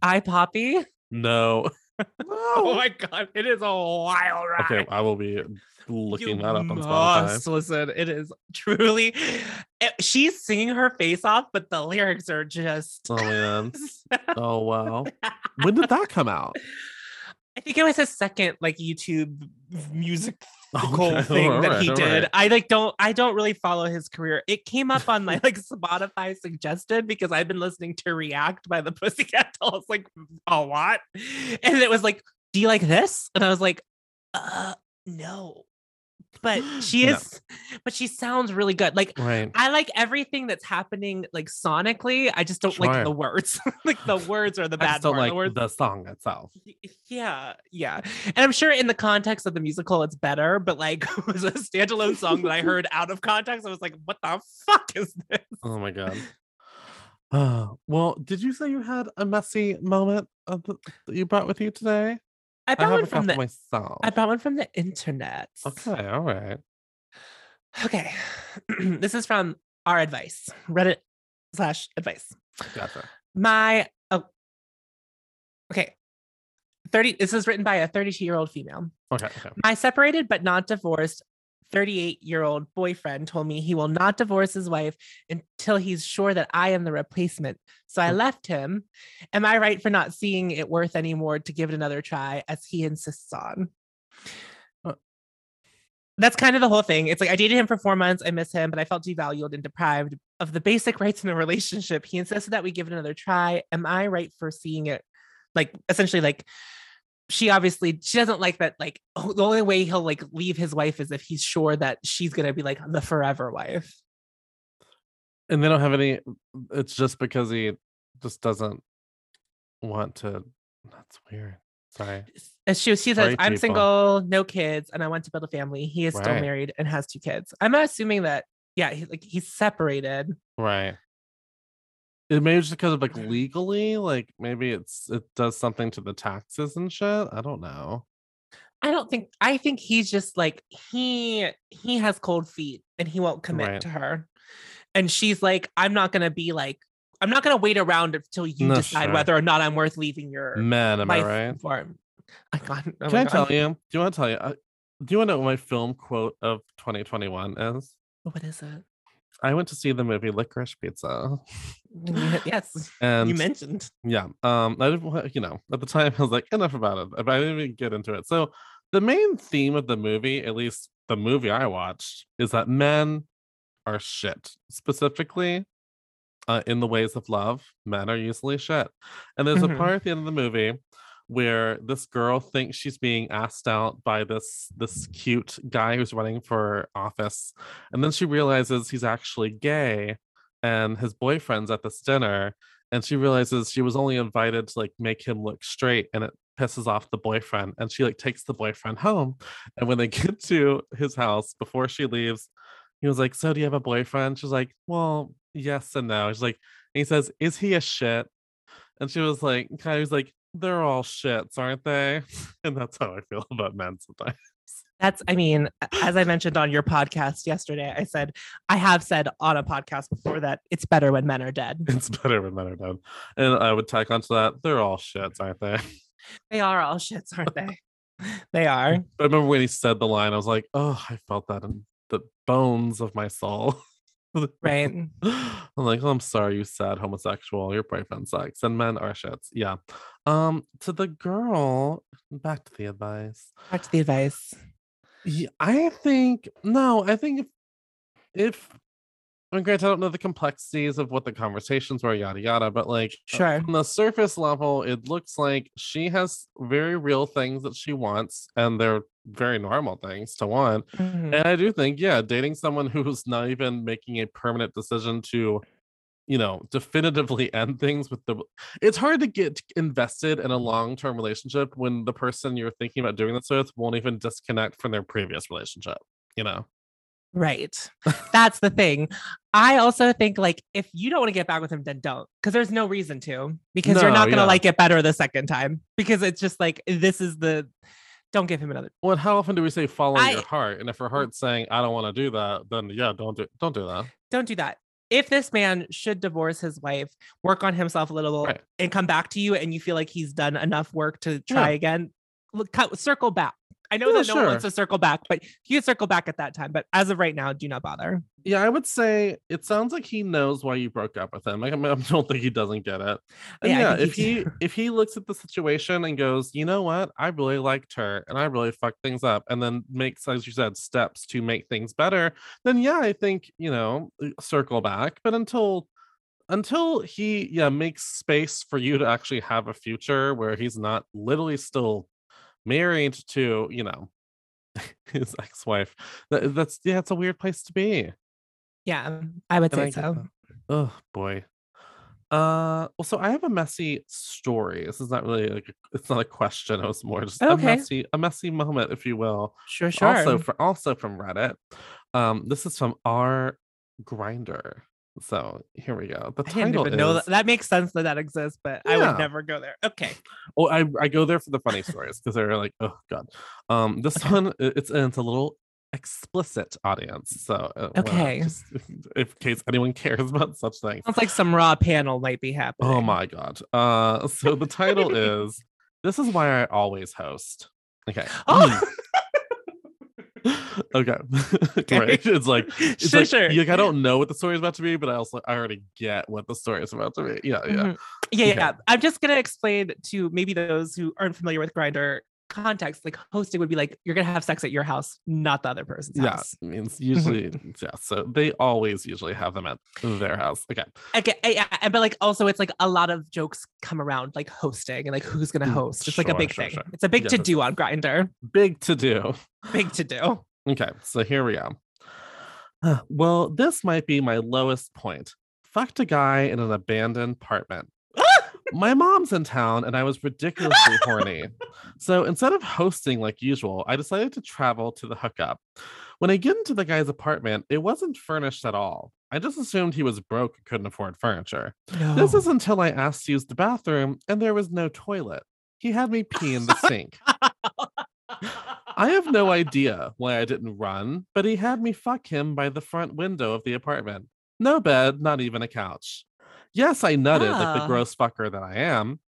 I Poppy. no Oh my god, it is a wild ride. okay i will be looking You that up on spotify listen. It is truly. it- she's singing her face off, but the lyrics are just. oh man oh wow when did that come out I think it was his second like YouTube music Okay, thing that alright, he did. I like don't I don't really follow his career. It came up on my like Spotify suggested because I've been listening to React by the Pussycat Dolls like a lot. And it was like, do you like this? And I was like, uh no. But she No. is but she sounds really good. Like right I like everything that's happening like sonically. I just don't Sure. like the words. like the words are the bad part. like the the song itself. Yeah yeah and i'm sure in the context of the musical it's better but like it was a standalone song that i heard out of context i was like what the fuck is this Oh my god. Uh, well, did you say you had a messy moment the, that you brought with you today? I I brought one from the myself. i brought one from the internet Okay, all right. okay this is from our advice reddit slash advice Gotcha. my oh okay 30 this is written by a 32 year old female Okay, okay. My separated but not divorced 38 year old boyfriend told me he will not divorce his wife until he's sure that I am the replacement. So I Mm. left him. Am I right for not seeing it worth anymore to give it another try as he insists on? That's kind of the whole thing. It's like I dated him for four months. I miss him, but I felt devalued and deprived of the basic rights in a relationship. He insisted that we give it another try. Am I right for seeing it like essentially like she obviously she doesn't like that like oh, the only way he'll like leave his wife is if he's sure that she's gonna be like the forever wife And they don't have any. It's just because he just doesn't want to. That's weird. Sorry. and she, she says Right, i'm people. single no kids and i want to build a family he is still married and has two kids i'm assuming that yeah he, like he's separated Right. It maybe just because of like legally, like maybe it's it does something to the taxes and shit. I don't know. i don't think i think he's just like he he has cold feet and he won't commit Right. to her and she's like i'm not gonna be like i'm not gonna wait around until you No, decide sure. whether or not i'm worth leaving your Man, am I right? for I got, oh Can I God. tell you? Do you want to tell you? Uh, do you want to know what my film quote of 2021 is? What is it? I went to see the movie Licorice Pizza, yes, and you mentioned. yeah, um, I didn't, you know, at the time I was like, enough about it, but I didn't even get into it. So the main theme of the movie, at least the movie I watched, is that men are shit. Specifically, uh, in the ways of love, men are usually shit. And there's Mhm. a part at the end of the movie where this girl thinks she's being asked out by this this cute guy who's running for office and then she realizes he's actually gay and his boyfriend's at this dinner and she realizes she was only invited to like make him look straight and it pisses off the boyfriend and she like takes the boyfriend home and when they get to his house before she leaves he was like so do you have a boyfriend? She's like well yes and no. She's like he says is he a shit? And she was like kind of was like they're all shits aren't they and that's how i feel about men sometimes That's, I mean, as I mentioned on your podcast yesterday, I said, I have said on a podcast before that it's better when men are dead. it's better when men are dead. and i would tack onto that they're all shits aren't they They are all shits, aren't they? They are. But I remember when he said the line, I was like, oh, I felt that in the bones of my soul. Right. I'm like, oh, I'm sorry, you said homosexual. Your boyfriend sucks. And men are shits. Yeah. Um, to the girl, back to the advice. Back to the advice. Yeah, I think no, I think if if I mean, granted, I don't know the complexities of what the conversations were, yada yada, but like Sure. from the surface level, it looks like she has very real things that she wants, and they're very normal things to want. Mhm. And I do think, yeah, dating someone who's not even making a permanent decision to, you know, definitively end things with the. It's hard to get invested in a long term relationship when the person you're thinking about doing this with won't even disconnect from their previous relationship. You know, Right. That's the thing. I also think like if you don't want to get back with him, then don't. Because there's no reason to. Because you're not gonna yeah. like it better the second time. Because it's just like this is the don't give him another. well, and how often do we say follow I- your heart? And if her heart's saying I don't want to do that, then yeah, don't do don't do that. Don't do that. If this man should divorce his wife, work on himself a little Right. and come back to you, and you feel like he's done enough work to try Yeah. again, look, cut, circle back. I know Yeah, that no one wants to circle back, but you can circle back at that time. But as of right now, do not bother. Yeah, I would say it sounds like he knows why you broke up with him. Like, I, mean, I don't think he doesn't get it. And Yeah, yeah, if he if he looks at the situation and goes, you know what, I really liked her and I really fucked things up, and then makes, as you said, steps to make things better, then yeah, I think you know, uh, circle back. But until until he yeah makes space for you to actually have a future where he's not literally still married to you know his ex-wife that, that's yeah it's a weird place to be Yeah, I would and say get so. Oh boy. Uh, well, so I have a messy story. This is not really like a, it's not a question. It was more just a messy, a messy moment, if you will. Sure, sure. Also, for also from Reddit. Um, this is from our Grindr. So here we go. The I didn't title even know is. that. That makes sense that that exists, but I would never go there. Okay. Oh, I, I go there for the funny stories because they're like, oh god. Um, this one it's it's a little explicit audience. So uh, well, Okay. just in case anyone cares about such things. Sounds like some raw panel might be happening. Oh my god. Uh so the title is This is why I always host. Okay. Oh, okay. right. It's like it's sure, like, sure. like, I don't know what the story is about to be, but I also I already get what the story is about to be. Yeah, yeah. Mhm. Yeah, Okay. yeah. I'm just gonna explain to maybe those who aren't familiar with Grindr context. Like hosting would be like you're gonna have sex at your house, not the other person's Yeah, house. it means usually yeah. So they always usually have them at their house. Okay. Okay, yeah, and but like also it's like a lot of jokes come around like hosting and like who's gonna Mm, host. It's like a big sure, thing. sure. It's a big Yes, to do on Grindr. Big to do. Big to do. Okay, so here we go. Uh, Well, this might be my lowest point. Fucked a guy in an abandoned apartment. my mom's in town and I was ridiculously horny. So instead of hosting like usual, I decided to travel to the hookup. When I get into the guy's apartment, it wasn't furnished at all. I just assumed he was broke and couldn't afford furniture. No. This is until I asked to use the bathroom and there was no toilet. He had me pee in the sink. I have no idea why I didn't run, but he had me fuck him by the front window of the apartment. No bed, not even a couch. Yes, I nutted like the Ah. gross fucker that I am.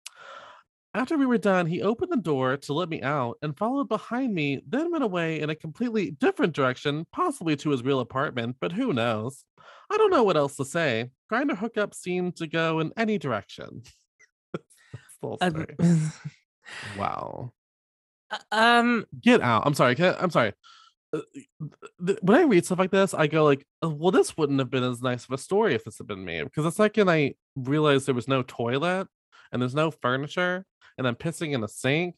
After we were done, he opened the door to let me out and followed behind me, then went away in a completely different direction, possibly to his real apartment, but who knows? I don't know what else to say. Grindr hookup seemed to go in any direction. That's the whole Um, story. wow. Um get out. I'm sorry. I, I'm sorry. Uh, When I read stuff like this, I go like, "Oh, "Well, this wouldn't have been as nice of a story if this had been me." Because the second I realized there was no toilet, and there's no furniture and I'm pissing in a sink,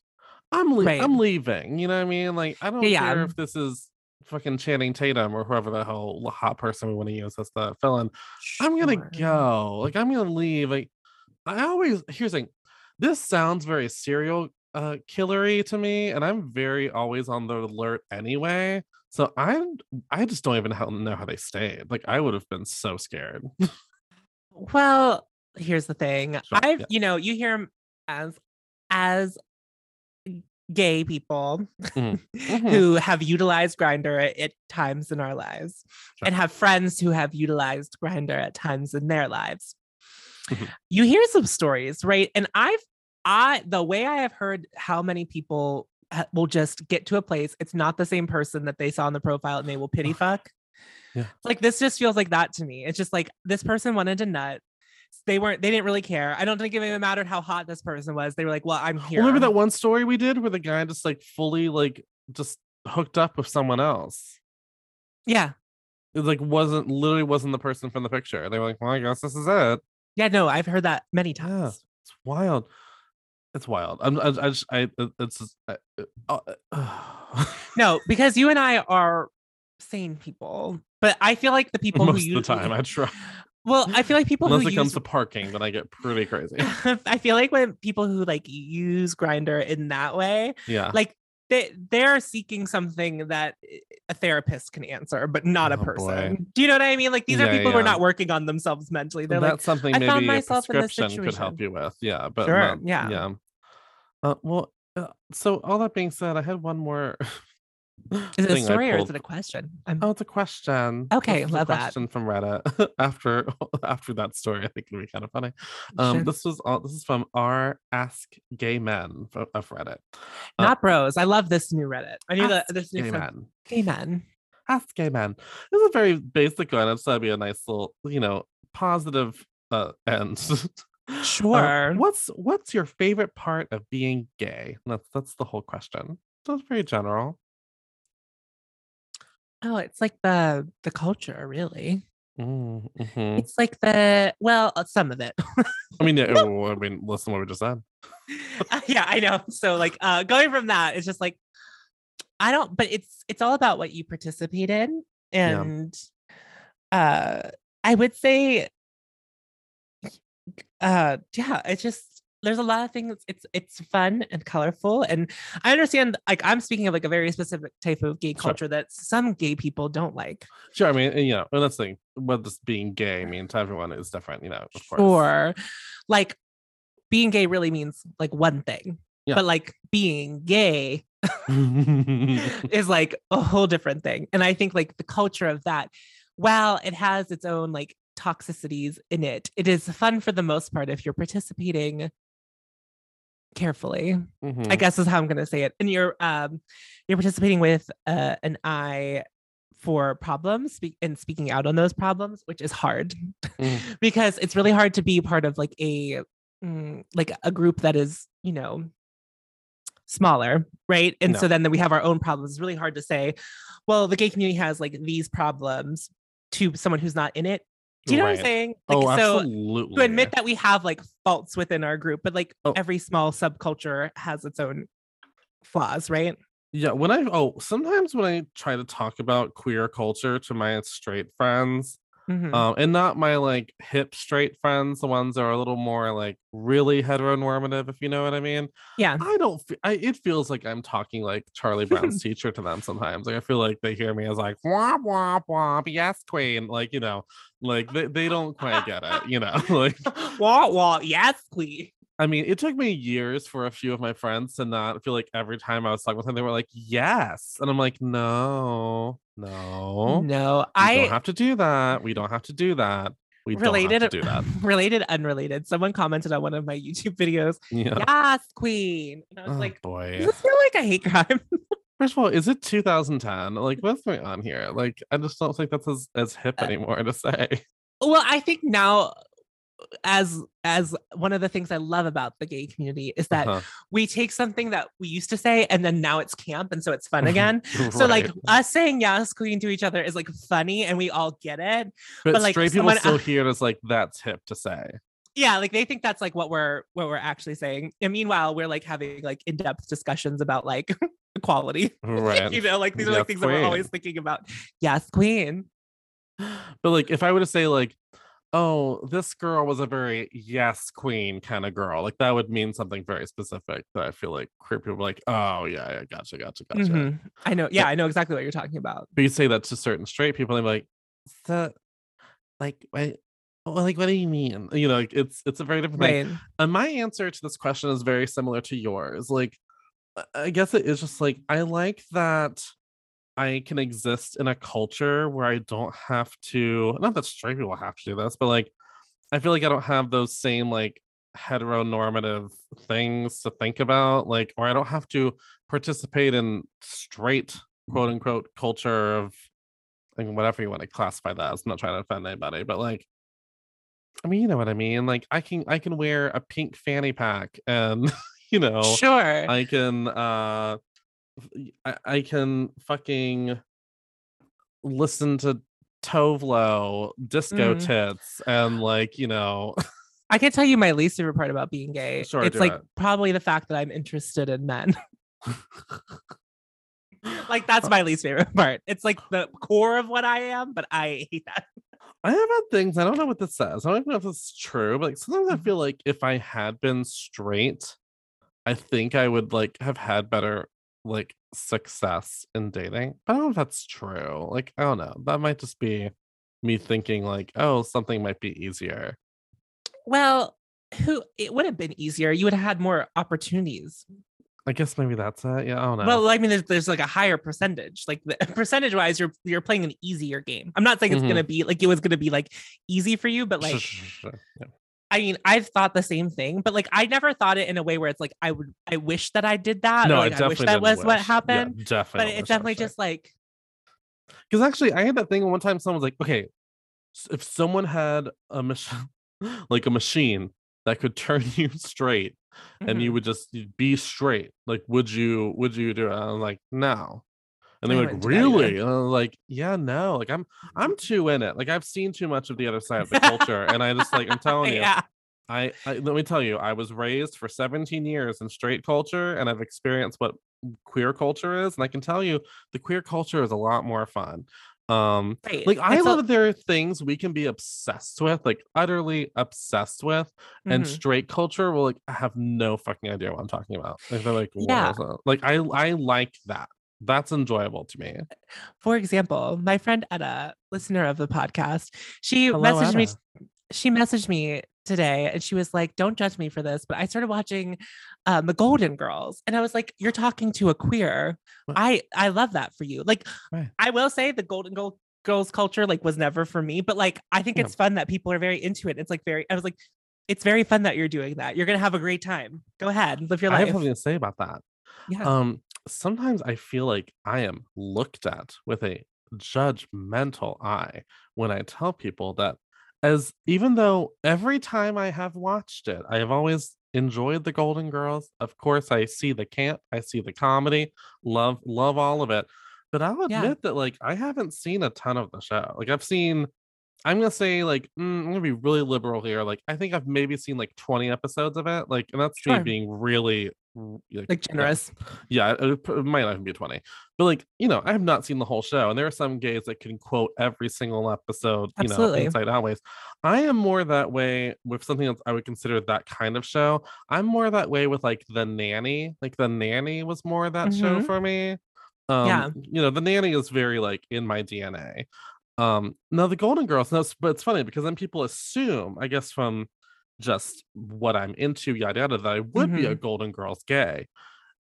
I'm le- Right. I'm leaving. You know what I mean? Like I don't Yeah. care if this is fucking Channing Tatum or whoever the hell hot person we want to use as the villain. I'm gonna go. Like I'm gonna leave. Like I always here's the thing. This sounds very serial uh killery to me, and I'm very always on the alert anyway. So I I just don't even know how they stayed. Like I would have been so scared. Well, here's the thing. Sure, I've, yeah. you know, you hear as as gay people Mhm, mhm. who have utilized Grindr at, at times in our lives Sure. and have friends who have utilized Grindr at times in their lives. Mhm. You hear some stories, right? And I've I the way I have heard how many people will just get to a place it's not the same person that they saw in the profile and they will pity fuck. Yeah. Like this just feels like that to me. It's just like this person wanted to nut. They weren't they didn't really care. I don't think it even mattered how hot this person was. They were like, well, I'm here. Remember that one story we did where the guy just like fully like just hooked up with someone else. Yeah. It like wasn't literally wasn't the person from the picture. They were like, well, I guess this is it. Yeah, no, I've heard that many Yeah. times. It's wild. It's wild. I'm, I, I just, I, it's, just, I, uh, uh, No, because you and I are sane people. But I feel like the people most who of the time I try. Well, I feel like people Unless who it comes use to parking, then I get pretty crazy. I feel like when people who like use Grindr in that way, Yeah. like they they're seeking something that a therapist can answer, but not a Oh, boy. person. Do you know what I mean? Like these are Yeah, people who are not working on themselves mentally. They're That's something I found maybe a myself in this prescription could help situation. you with. Yeah. But Sure, not- yeah. Yeah. Uh, well, uh, so all that being said, I had one more. is it a story or is it a question? I'm Oh, it's a question. Okay, This is a love that. question from Reddit after after that story. I think it'd be kind of funny. Um, Sure. this was all. This is from our Ask Gay Men of Reddit. uh, not bros. I love this new Reddit. I knew that this new Gay Men. gay men. Ask Gay Men. This is a very basic one. It's gonna be a nice little, you know, positive uh, end. Uh, Sure. what's what's your favorite part of being gay? That's that's the whole question. That's very general. Oh, it's like the the culture, really. Mm, mhm. It's like the well, uh, some of it. I mean, yeah, oh, I mean, listen, to what we just said. Uh, yeah, I know. So like uh going from that, it's just like I don't but it's it's all about what you participate in. Yeah. And uh I would say uh yeah, it's just there's a lot of things it's it's fun and colorful and I understand like I'm speaking of like a very specific type of gay Sure. culture that some gay people don't like. Sure, I mean, you know, and that's the thing. What this being gay means to everyone is different, you know, of course. Sure. Like being gay really means like one thing. Yeah. But like being gay is like a whole different thing. And I think like the culture of that, while it has its own like toxicities in it, it is fun for the most part if you're participating carefully. Mhm. I guess is how I'm gonna say it. And you're um you're participating with uh, an eye for problems spe- and speaking out on those problems, which is hard Mm. because it's really hard to be part of like a mm, like a group that is you know smaller right and No. so then that we have our own problems it's really hard to say well the gay community has like these problems to someone who's not in it do you know what i'm saying like oh, so absolutely. to admit that we have like faults within our group but like Oh. every small subculture has its own flaws right Yeah, when I oh, sometimes when I try to talk about queer culture to my straight friends, Mhm. um, and not my like hip straight friends, the ones that are a little more like really heteronormative, if you know what I mean. yeah I don't. fe- I, it feels like I'm talking like Charlie Brown's teacher to them sometimes. Like I feel like they hear me as like womp womp womp, yes queen. Like you know, like they, they don't quite get it. You know, like wah wah yes queen I mean, it took me years for a few of my friends to not feel like every time I was talking with them, they were like, yes. And I'm like, no, no. no We i don't have to do that. We don't have to do that. We related don't have to do that. related unrelated someone commented on one of my youtube videos Yeah. yes queen and i was Oh, like boy. does this feel like a hate crime First of all, is it 2010? Like, what's going on here? Like, I just don't think that's as, as hip Uh, anymore to say. well i think now as as one of the things i love about the gay community is that Uh-huh. we take something that we used to say and then now it's camp and so it's fun again so like us saying yes queen to each other is like funny and we all get it but, but, like, straight people still hear it as like that's hip to say. yeah, like they think that's like what we're what we're actually saying. And meanwhile, we're like having like in-depth discussions about like equality. Right. you know, like these are like Yes, things that we're always thinking about. Yes, queen. But like if I were to say like, oh, this girl was a very yes queen kind of girl, like that would mean something very specific that I feel like queer people are like, oh yeah, yeah, gotcha, gotcha, gotcha. Mhm. I know. Yeah, I know exactly what you're talking about. But you say that to certain straight people, and they're like, so, like, wait, well, like, what do you mean? You know, like, it's it's a very different thing. And my answer to this question is very similar to yours. Like, I guess it is just like I like that I can exist in a culture where I don't have to. Not that straight people have to do this, but like, I feel like I don't have those same like heteronormative things to think about, like, or I don't have to participate in straight quote unquote culture of like whatever you want to classify that as. I'm not trying to offend anybody, but like I mean, you know what I mean? Like I can I can wear a pink fanny pack and you know Sure. I can uh I, I can fucking listen to Tove Lo disco Mhm. tits and like, you know, I can tell you my least favorite part about being gay. Sure, it's like it. probably the fact that I'm interested in men. like that's my least favorite part. It's like the core of what I am, but I hate that. I have had things, I don't know what this says. I don't even know if this is true, but like sometimes I Mhm. feel like if I had been straight, I think I would like have had better like success in dating. But I don't know if that's true. Like, I don't know. That might just be me thinking like, oh, something might be easier. Well, who it would have been easier. You would have had more opportunities. I guess maybe that's it. Yeah, I don't know. Well, I mean, there's, there's like a higher percentage. Like the percentage wise, you're you're playing an easier game. I'm not saying it's Mhm. gonna be like it was gonna be like easy for you, but like sure, sure, sure. Yeah. I mean, I've thought the same thing, but like I never thought it in a way where it's like I would I wish that I did that. or, No, I like, I wish that didn't was what happened. Yeah, but it's definitely just like because actually I had that thing one time. Someone was like, "Okay, if someone had a machine, like a machine that could turn you straight, and you mhm. would just be straight, like, would you? Would you do it?" I'm like, "No." And like, do that either. "Really?" And I'm like, "Yeah, no. Like, I'm I'm too in it. Like, I've seen too much of the other side of the culture, and I just like I'm telling you, yeah. I, I let me tell you, I was raised for 17 years in straight culture and I've experienced what queer culture is. And I can tell you the queer culture is a lot more fun. Um Right. like I It's love that there are things we can be obsessed with, like utterly obsessed with. And Mhm. straight culture will like have no fucking idea what I'm talking about. Like they're like, Yeah. like I I like that. That's enjoyable to me. for example, my friend Etta, listener of the podcast, she Hello, messaged me. She messaged me today, and she was like, "Don't judge me for this," but I started watching um, the Golden Girls, and I was like, "You're talking to a queer." What? I I love that for you. Like, Right. I will say the Golden Girl Girls culture like was never for me, but like I think Yeah. it's fun that people are very into it. It's like very. I was like, it's very fun that you're doing that. You're gonna have a great time. Go ahead, live your life. I have something to say about that. Yeah. Um, sometimes I feel like I am looked at with a judgmental eye when I tell people that as even though every time I have watched it, I have always enjoyed the Golden Girls. Of course, I see the camp, I see the comedy, love, love all of it. But I'll Yeah. admit that like I haven't seen a ton of the show. Like I've seen I'm gonna say like mm, I'm gonna be really liberal here. Like I think I've maybe seen like 20 episodes of it. Like, and that's me being really r- like generous. yeah, it, it might not even be 20. But like, you know, I have not seen the whole show. And there are some gays that can quote every single episode, you Absolutely. know, inside out ways. I am more that way with something that I would consider that kind of show. I'm more that way with like the nanny. Like the nanny was more that show Mhm. for me. Um, Yeah. you know, the nanny is very like in my DNA. Um, now the Golden Girls, no, but it's funny because then people assume, I guess, from just what I'm into, yada yada, that I would be a Mm-hmm. Golden Girls gay.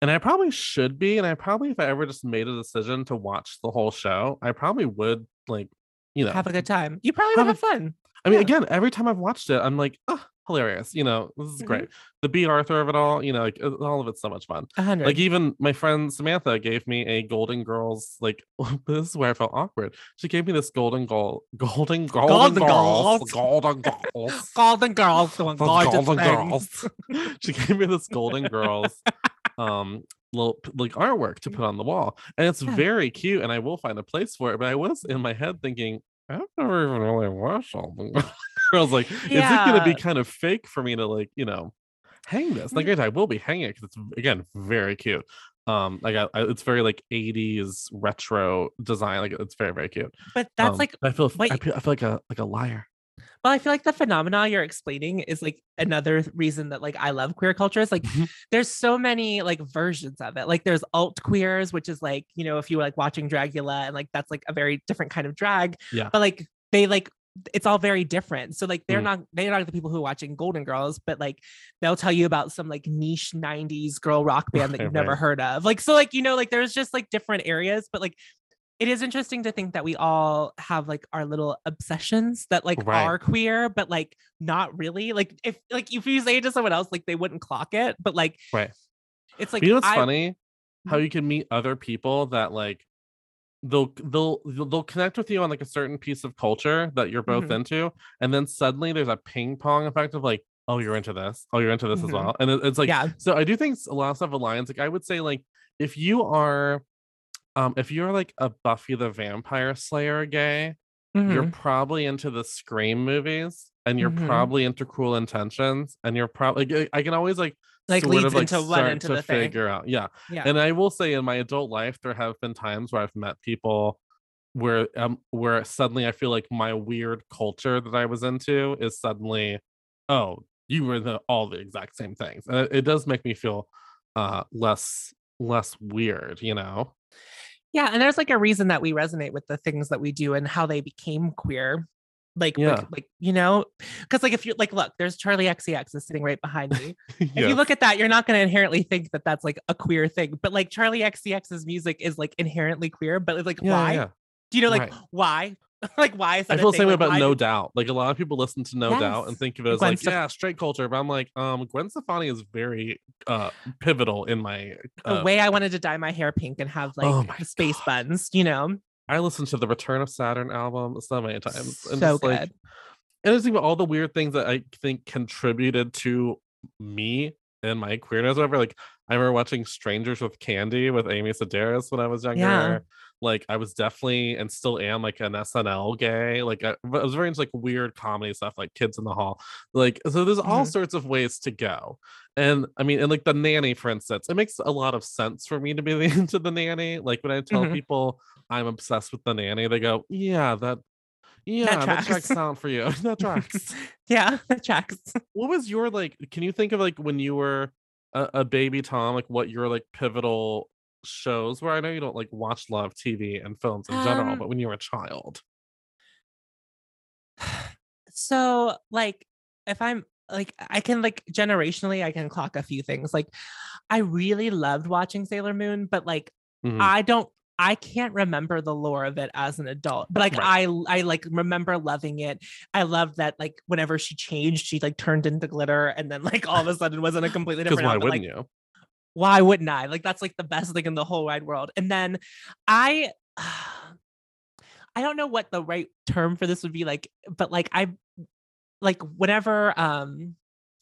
And I probably should be. And I probably, if I ever just made a decision to watch the whole show, I probably would like, you know, Have a good time. You probably Have would have fun. I mean, yeah. again, every time I've watched it, I'm like, oh, hilarious. You know, this is Mhm. great. The Bea Arthur of it all, you know, like uh, all of it's so much fun. Hundred. Like even my friend Samantha gave me a Golden Girls, like this is where I felt awkward. She gave me this Golden Goal, Golden Golden, Golden Girls, Girls. Golden Girls. Golden Girls doing the gorgeous Golden things. Girls. she gave me this Golden Girls um little like artwork to put on the wall. And it's Yeah. very cute and I will find a place for it. But I was in my head thinking, I've never even really watched all the girls like is it gonna be kind of fake for me to like you know hang this? Like i will be hanging it because it's again very cute. Um like I, I, it's very like 80s retro design like it's very very cute. But that's Um, like i feel I feel, I feel like a like a liar Well, I feel like the phenomena you're explaining is like another reason that like I love queer culture. Is like Mhm. there's so many like versions of it. Like there's alt queers, which is like, you know, if you were like watching Dragula and like that's like a very different kind of drag. Yeah. But like they like it's all very different. So like they're Mm. not they're not the people who are watching Golden Girls, but like they'll tell you about some like niche 90s girl rock band that you've never right. heard of. Like so like you know like there's just like different areas, but like it is interesting to think that we all have like our little obsessions that like Right. are queer, but like not really. Like if like if you say it to someone else, like they wouldn't clock it. But like Right. it's like you know what's I- funny how Mhm. you can meet other people that like they'll they'll they'll connect with you on like a certain piece of culture that you're both Mhm. into and then suddenly there's a ping pong effect of like oh you're into this oh you're into this as Mhm. well and it- it's like yeah. so i do think a lot of stuff aligns like i would say like if you are um if you're like a buffy the vampire slayer gay you're Mhm. probably into the scream movies and you're Mhm. probably into cruel intentions and you're probably i can always like Like, sort leads of like into one into to the thing. figure out yeah Yeah. and I will say in my adult life, there have been times where I've met people where um where suddenly I feel like my weird culture that I was into is suddenly, oh, you were the all the exact same things. And it, it does make me feel uh less less weird, you know? Yeah, and there's like a reason that we resonate with the things that we do and how they became queer. Like, Yeah. like, like, you know, because like if you're like, look, there's Charli XCX is sitting right behind me. If you look at that, you're not going to inherently think that that's like a queer thing. But like Charli XCX's music is like inherently queer. But like, yeah, why? yeah. Do you know like Right. why? like why is that? I feel the same way Like, about No do- Doubt. Like a lot of people listen to No Doubt and think of it as Gwen like, yeah, straight culture. But I'm like, um, Gwen Stefani is very uh pivotal in my The uh, way I wanted to dye my hair pink and have like Oh space God. buns, you know, I listened to the Return of Saturn album so many times. And so just, like, good. and it's even all the weird things that I think contributed to me and my queerness. Whatever, like I remember watching Strangers with Candy with Amy Sedaris when I was younger. Yeah. Like I was definitely and still am like an SNL gay. Like I, I was very into like weird comedy stuff, like Kids in the Hall. Like so, there's all Mhm. sorts of ways to go. And I mean, and like the nanny, for instance, it makes a lot of sense for me to be into the nanny. Like when I tell Mhm. people I'm obsessed with the nanny, they go, "Yeah, that, yeah, that, tracks." tracks out for you. that tracks." yeah, that tracks. what was your like? Can you think of like when you were a baby Tom, like what your like pivotal shows where I know you don't like watch a lot of TV and films in general, Um, but when you were a child, so like if i'm like i can like generationally i can clock a few things like i really loved watching sailor moon but like Mhm. i don't i can't remember the lore of it as an adult but like i i like remember loving it i loved that like whenever she changed she like turned into glitter and then like all of a sudden was in a completely because different why outfit, wouldn't like, you? Why wouldn't I? Like that's like the best thing in the whole wide world. And then I I don't know what the right term for this would be like, but like I like whenever um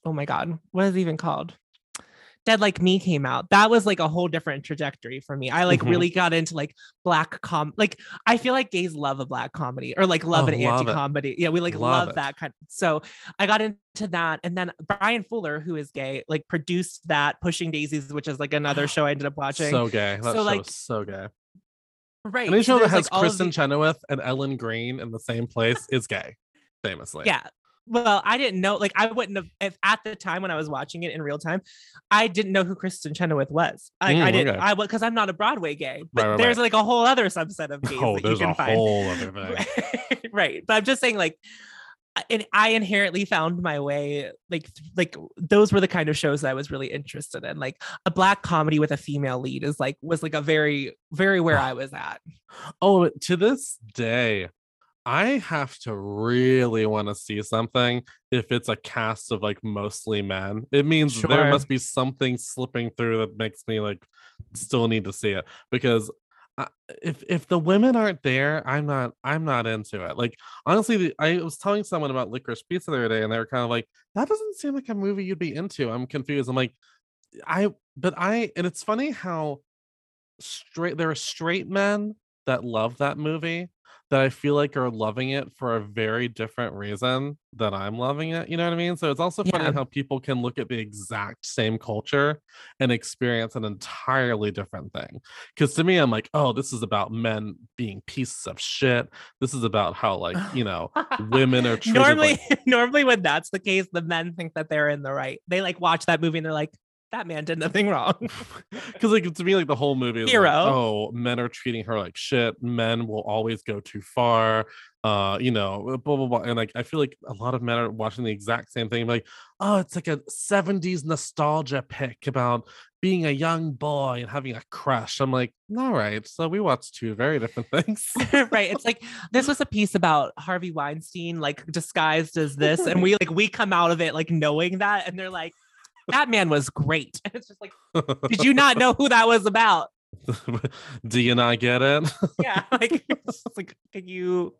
oh my god, what is it even called? Dead Like Me came out. That was like a whole different trajectory for me. I like Mhm. really got into like black com like I feel like gays love a black comedy or like love Oh, an anti-comedy. Yeah, we like Love love, that kind. Of- So I got into that. And then Bryan Fuller, who is gay, like produced that Pushing Daisies, which is like another show I ended up watching. So gay. That So, like, so gay. right. Any so show that has like, Kristin the- Chenoweth and Ellen Greene in the same place is gay, famously. yeah well i didn't know like i wouldn't have if at the time when i was watching it in real time i didn't know who kristin chenoweth was like i Mm, didn't okay. i because i'm not a broadway gay but Right, right, there's right. like a whole other subset of gays Oh, that you can a find whole other thing. right but i'm just saying like and i inherently found my way like like those were the kind of shows that i was really interested in like a black comedy with a female lead is like was like a very very where i was at Oh, to this day, I have to really want to see something if it's a cast of like mostly men. It means there must be something slipping through that makes me like still need to see it because I, if if the women aren't there, I'm not I'm not into it. Like honestly, the, I was telling someone about Licorice Pizza the other day, and they were kind of like, "That doesn't seem like a movie you'd be into." I'm confused. I'm like, I but I and it's funny how straight there are straight men that love that movie. That I feel like are loving it for a very different reason than I'm loving it. You know what I mean? So it's also funny Yeah. how people can look at the exact same culture and experience an entirely different thing. Because to me, I'm like, oh, this is about men being pieces of shit. This is about how, like, you know, women are treated normally like normally when that's the case the men think that they're in the right they like watch that movie and they're like that man did nothing wrong. Because like to me like the whole movie is like, oh men are treating her like shit. Men will always go too far. Uh you know blah blah blah and like i feel like a lot of men are watching the exact same thing like oh it's like a 70s nostalgia pick about being a young boy and having a crush. I'm like all right so we watched two very different things. Right it's like this was a piece about harvey weinstein like disguised as this and we like we come out of it like knowing that and they're like that man was great and it's just like did you not know who that was about do you not get it yeah like like can you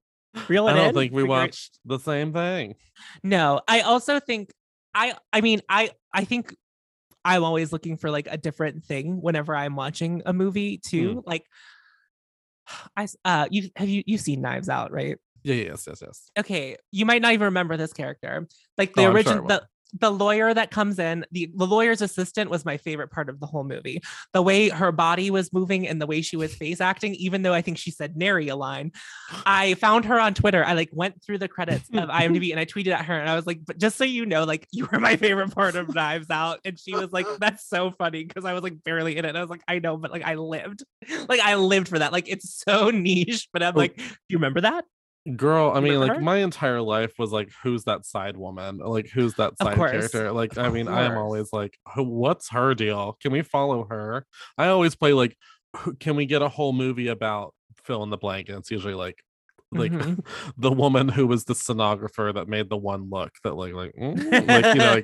reel it i don't in? think we Figure it- watched the same thing No, I also think I I mean I I think I'm always looking for like a different thing whenever I'm watching a movie too. Like I uh you have you you've seen Knives Out, right? Yeah yes yes yes Okay, you might not even remember this character. Like the Oh, I'm sure original the the lawyer that comes in, the, the lawyer's assistant was my favorite part of the whole movie. The way her body was moving and the way she was face acting, even though I think she said nary a line. I found her on Twitter. I like went through the credits of IMDb and I tweeted at her and I was like, but just so you know, like you were my favorite part of Knives Out. And she was like, that's so funny because I was like barely in it. I was like, I know, but like I lived. Like I lived for that. Like it's so niche, but I'm Oh. like, do you remember that? Girl, I mean, like her? my entire life was like, who's that side woman? Like, who's that side character? Like, I mean, I am always like, what's her deal? Can we follow her? I always play like, can we get a whole movie about fill in the blank? And it's usually like, like Mhm. the woman who was the stenographer that made the one look that like, like, mm, like you know,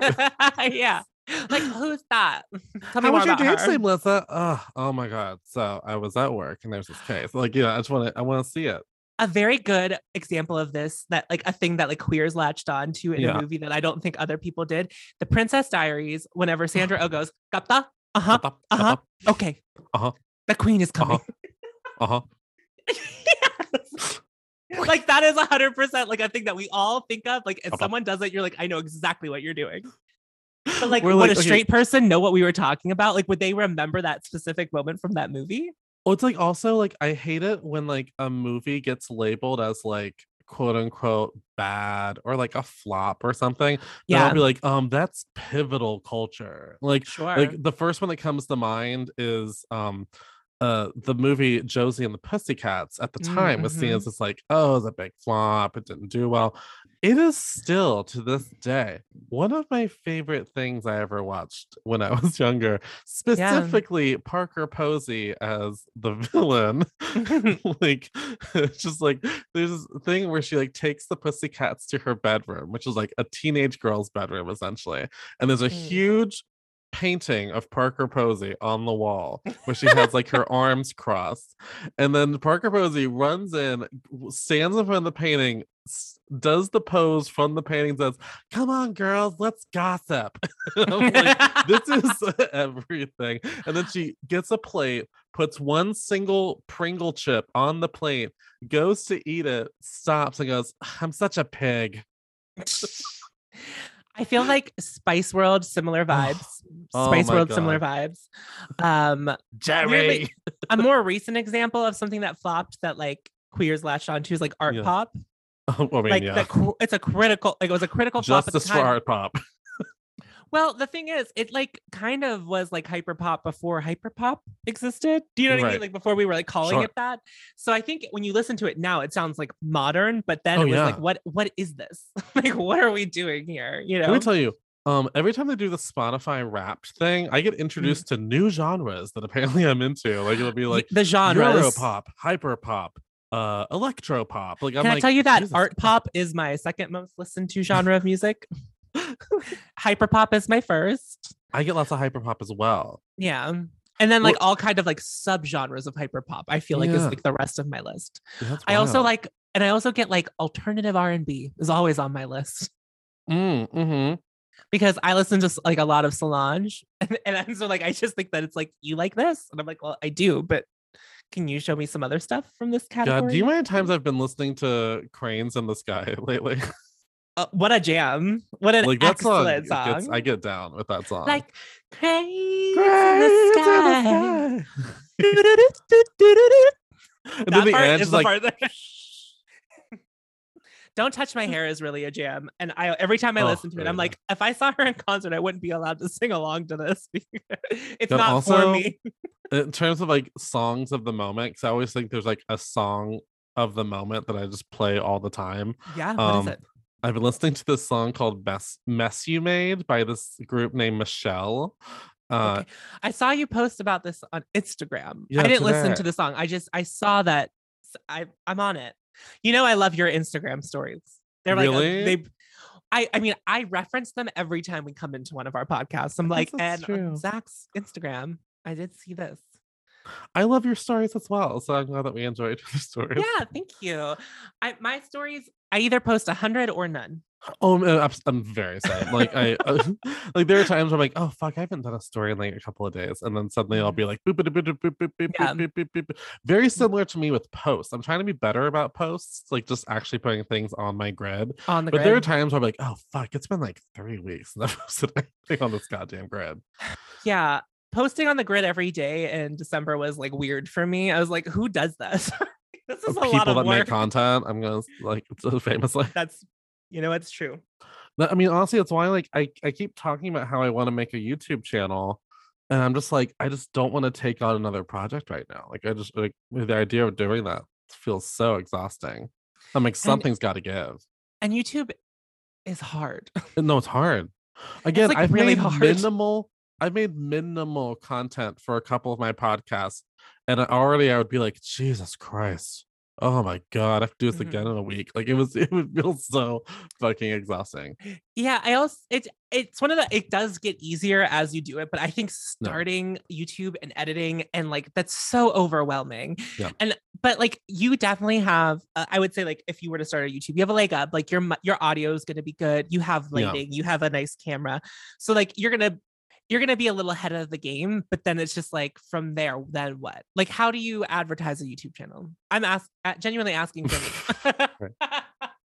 like, yeah. Like who's that? Tell how was your her. name, Lisa? Oh, oh my god! So I was at work and there's this case. Like, yeah, I just want to, I want to see it. A very good example of this, that like a thing that like queers latched on to in Yeah. a movie that I don't think other people did. The Princess Diaries, whenever Sandra Oh goes, Kapta? Uh-huh. Uh-huh. Okay. Uh-huh. The queen is coming. Uh huh. Yes. like that is a hundred percent like a thing that we all think of. Like if Uh-huh. someone does it, you're like, I know exactly what you're doing. But like, We're would like, a okay, straight person know what we were talking about? Like, would they remember that specific moment from that movie? Well, it's like also like I hate it when like a movie gets labeled as like quote unquote bad or like a flop or something. Yeah. I'll be like, um, that's pivotal culture. Like Sure. like the first one that comes to mind is um uh the movie Josie and the Pussycats at the time was seen mhm. as this like, oh, it's a big flop, it didn't do well. It is still to this day one of my favorite things I ever watched when I was younger, specifically Parker Posey as the villain. like it's just like there's this thing where she like takes the pussycats to her bedroom, which is like a teenage girl's bedroom essentially. And there's a Mm. huge painting of Parker Posey on the wall where she has like her arms crossed. And then Parker Posey runs in, stands in front of the painting, does the pose from the painting, says, Come on, girls, let's gossip. I'm like, this is everything. And then she gets a plate, puts one single Pringle chip on the plate, goes to eat it, stops, and goes, I'm such a pig. I feel like Spice World, similar vibes. Oh Spice my World, similar vibes. Um, Jerry. A more recent example of something that flopped that like queers latched onto is like art Yeah. pop. I mean, Like yeah. the it's a critical, like it was a critical flop at the Justice for art pop. Well, the thing is, it like kind of was like hyper pop before hyper pop existed. Do you know what I mean? Like before we were like calling Sure. it that. So I think when you listen to it now, it sounds like modern, but then Oh, it was yeah. like, what what is this? like, what are we doing here? You know. Let me tell you, um, every time they do the Spotify Wrapped thing, I get Mm-hmm. introduced to new genres that apparently I'm into. Like it'll be like the genres. Euro pop, hyper pop, uh, electro pop. Like I'm Can like, I tell you that Jesus art pop is my second most listened to genre of music? Hyper pop is my first. I get lots of hyper pop as well. Yeah. And then like Well- all kind of like subgenres of hyper pop, I feel like is like the rest of my list. I also like and I also get like alternative R&B is always on my list Mm, hmm because I listen to like a lot of Solange and, and so like I just think that it's like you like this and I'm like well I do but Can you show me some other stuff from this God, category? do you mind times I've been listening to Cranes in the Sky lately? Uh, what a jam! What an like that song, excellent song! gets- I get down with that song. like cranes Cranes in the in sky. the Do-do-do-do-do-do. and That then the part end is like, that- Don't touch my hair is really a jam, and I every time I Oh, listen to it, I'm like, if I saw her in concert, I wouldn't be allowed to sing along to this. it's not for me. in terms of like songs of the moment, because I always think there's like a song of the moment that I just play all the time. Yeah, what is um, it? I've been listening to this song called Mess Mess You Made by this group named Michelle. Uh Okay. I saw you post about this on Instagram. Yeah, I didn't listen to the song. I just I saw that I I'm on it. You know I love your Instagram stories. They're like a- Really? they I I mean I reference them every time we come into one of our podcasts. I'm like and true. Zach's Instagram, I did see this. I love your stories as well. So I'm glad that we enjoyed the stories. Yeah, thank you. I my stories I either post a hundred or none. Oh, I'm, I'm, very sad. Like I, uh, like there are times where I'm like, oh fuck, I haven't done a story in like a couple of days, and then suddenly I'll be mm-hmm. like, boop, boop, boop, boop, boop, boop, Yeah. boop, boop, boop, very mm-hmm. similar to me with posts. I'm trying to be better about posts, like just actually putting things on my grid. On the But there are times where I'm like, oh fuck, it's been like three weeks and I've posted anything on this goddamn grid. yeah. Posting on the grid every day in December was like weird for me. I was like, who does this? this is a lot People of that work. make content, I'm gonna like so famously. That's you know, it's true. But, I mean, honestly, that's why like I, I keep talking about how I want to make a YouTube channel. And I'm just like, I just don't want to take on another project right now. Like I just like the idea of doing that feels so exhausting. I'm like, something's gotta give. And YouTube is hard. Uh, no, it's hard. Again, like, I've really made hard. minimal, I've made minimal content for a couple of my podcasts. And I- already I would be like, Jesus Christ. Oh my god, I have to do this again Mm-hmm. in a week. Like it was it would feel so fucking exhausting. yeah, I also it's it's one of the it does get easier as you do it, but I think No. starting YouTube and editing and like that's so overwhelming. Yeah. And but like you definitely have uh, I would say like if you were to start a YouTube, you have a leg up. Like your your audio is going to be good. You have Yeah. lighting, you have a nice camera. So like you're going to you're going to be a little ahead of the game, but then it's just like from there, then what? Like, how do you advertise a YouTube channel? I'm ask, genuinely asking for me.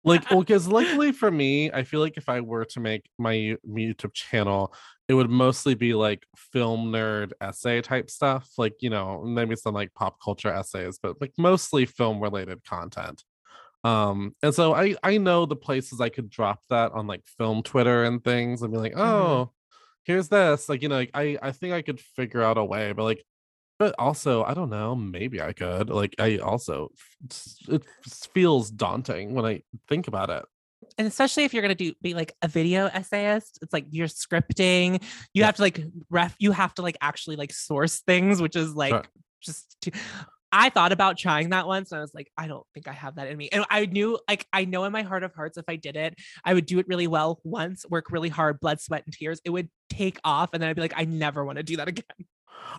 like well because luckily for me i feel like if i were to make my youtube channel it would mostly be like film nerd essay type stuff like you know maybe some like pop culture essays but like mostly film related content um and so i i know the places i could drop that on like film twitter and things and be like oh here's this like you know like, i i think i could figure out a way but like but also i don't know maybe i could like i also it feels daunting when i think about it and especially if you're gonna do be like a video essayist, it's like you're scripting. You Yeah. have to like ref. You have to like actually like source things, which is like Sure. just. Too, I thought about trying that once, and I was like, I don't think I have that in me. And I knew, like, I know in my heart of hearts, if I did it, I would do it really well once, work really hard, blood, sweat, and tears. It would take off, and then I'd be like, I never want to do that again.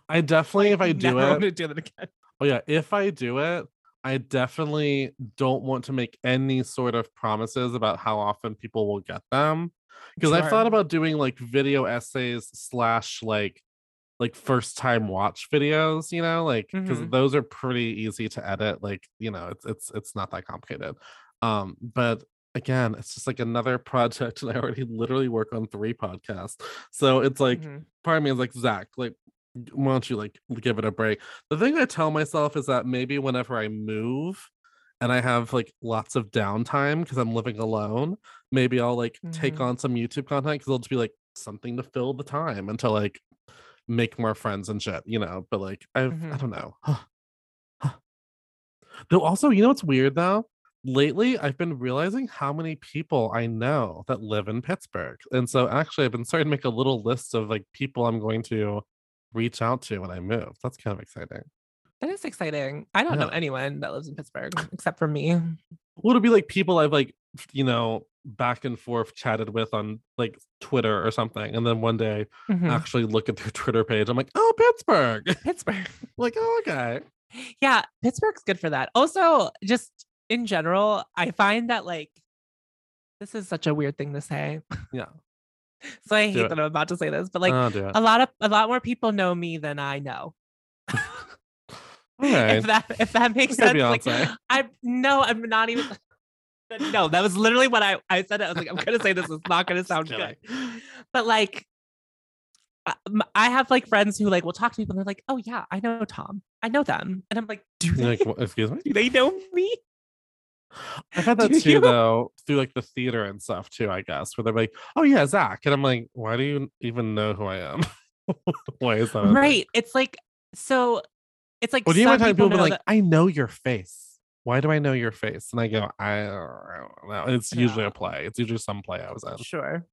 i definitely if i do want it to do that again. oh yeah if i do it i definitely don't want to make any sort of promises about how often people will get them because i've thought about doing like video essays slash like like first time watch videos you know like because Mhm. those are pretty easy to edit like you know it's it's it's not that complicated um but again it's just like another project and i already literally work on three podcasts so it's like Mhm. part of me is like zach like why don't you like give it a break the thing i tell myself is that maybe whenever i move and i have like lots of downtime because i'm living alone maybe i'll like take Mhm. on some youtube content because it'll just be like something to fill the time until like make more friends and shit you know but like i've i Mhm. don't know. Though also you know what's weird though? Lately i've been realizing how many people i know that live in pittsburgh and so actually i've been starting to make a little list of like people i'm going to reach out to when i move. That's kind of exciting. That is exciting. I don't know anyone that lives in Pittsburgh except for me. Would it be like people I've like, you know, back and forth chatted with on like Twitter or something, and then one day Mhm. actually look at their Twitter page? I'm like, oh, Pittsburgh. Pittsburgh. like, oh, okay. Yeah, Pittsburgh's good for that. Also, just in general, I find that like this is such a weird thing to say. Yeah. So I Do hate it. that I'm about to say this, but like oh, a lot of a lot more people know me than I know. Right. If that if that makes Okay, sense. Like, I no, I'm not even. No, that was literally what I I said. It. I was like, I'm gonna say this. It's not gonna sound good. But like, I have like friends who like will talk to people and they're like, oh yeah, I know Tom. I know them, and I'm like, do they? like, "What- excuse me. do they know me? I've had that Do too, you? though, through like the theater and stuff too. I guess where they're like, "Oh yeah, Zach," and I'm like, "Why do you even know who I am? Why is that?" Right. It's like so. It's like Well, do you some mind people, people be like, that- "I know your face. Why do I know your face?" And I go, "I don't know." It's usually a play. It's usually some play I was in sure.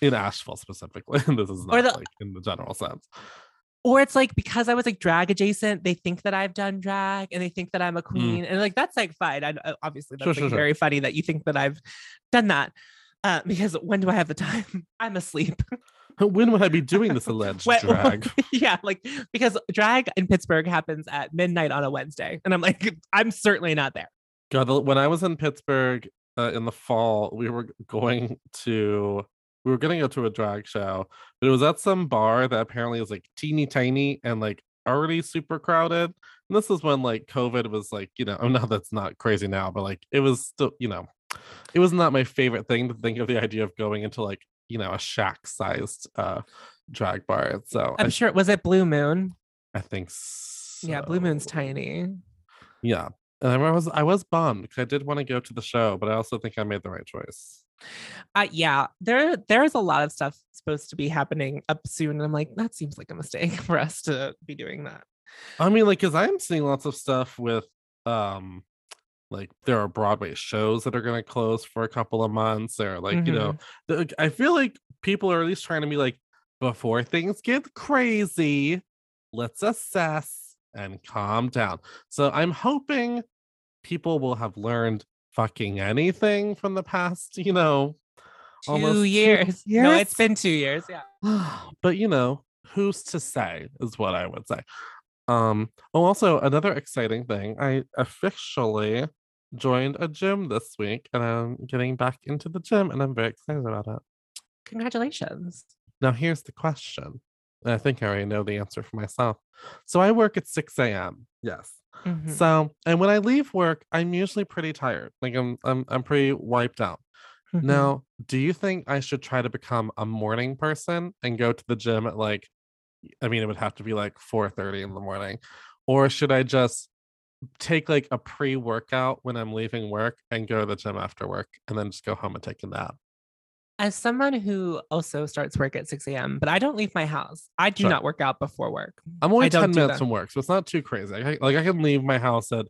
in Asheville specifically. this is Or not the- like in the general sense. or it's like because I was like drag adjacent, they think that I've done drag and they think that I'm a queen, and like that's like fine. I, I- obviously that's Mm. Sure, like, sure, sure. very funny that you think that I've done that. Uh, because when do I have the time? I'm asleep. When would I be doing this alleged When- drag? yeah, like because drag in Pittsburgh happens at midnight on a Wednesday, and I'm like, I'm certainly not there. God, when I was in Pittsburgh uh, in the fall, we were going to we were gonna go to a drag show, but it was at some bar that apparently is like teeny tiny and like already super crowded. And this is when like COVID was like, you know, oh no, that's not crazy now, but like it was still, you know, it was not my favorite thing to think of the idea of going into like, you know, a shack sized uh drag bar. So I'm I, sure was it Blue Moon? I think Yeah, Blue Moon's tiny. Yeah. And I was I was bummed because I did want to go to the show, but I also think I made the right choice. Uh, yeah, there there's a lot of stuff supposed to be happening up soon. And I'm like, that seems like a mistake for us to be doing that. I mean, like, because I'm seeing lots of stuff with um like there are Broadway shows that are gonna close for a couple of months, or like, you know, mm-hmm. the- I feel like people are at least trying to be like, before things get crazy, let's assess and calm down. So I'm hoping people will have learned fucking anything from the past, you know, Two almost two years. No, it's been two years. Yeah. but you know, who's to say is what I would say. Um, oh, also another exciting thing, I officially joined a gym this week and I'm getting back into the gym and I'm very excited about it. Congratulations. Now here's the question. and I think I already know the answer for myself. So I work at 6 a.m. Yes. Mhm. So and when I leave work, I'm usually pretty tired. Like I'm I'm I'm pretty wiped out. Mhm. Now, do you think I should try to become a morning person and go to the gym at like I mean it would have to be like 4:30 in the morning or should I just take like a pre-workout when I'm leaving work and go to the gym after work and then just go home and take a nap? As someone who also starts work at 6 a.m., but I don't leave my house. I do Sure. not work out before work. I'm only 10 minutes from work, so it's not too crazy. I, like I can leave my house at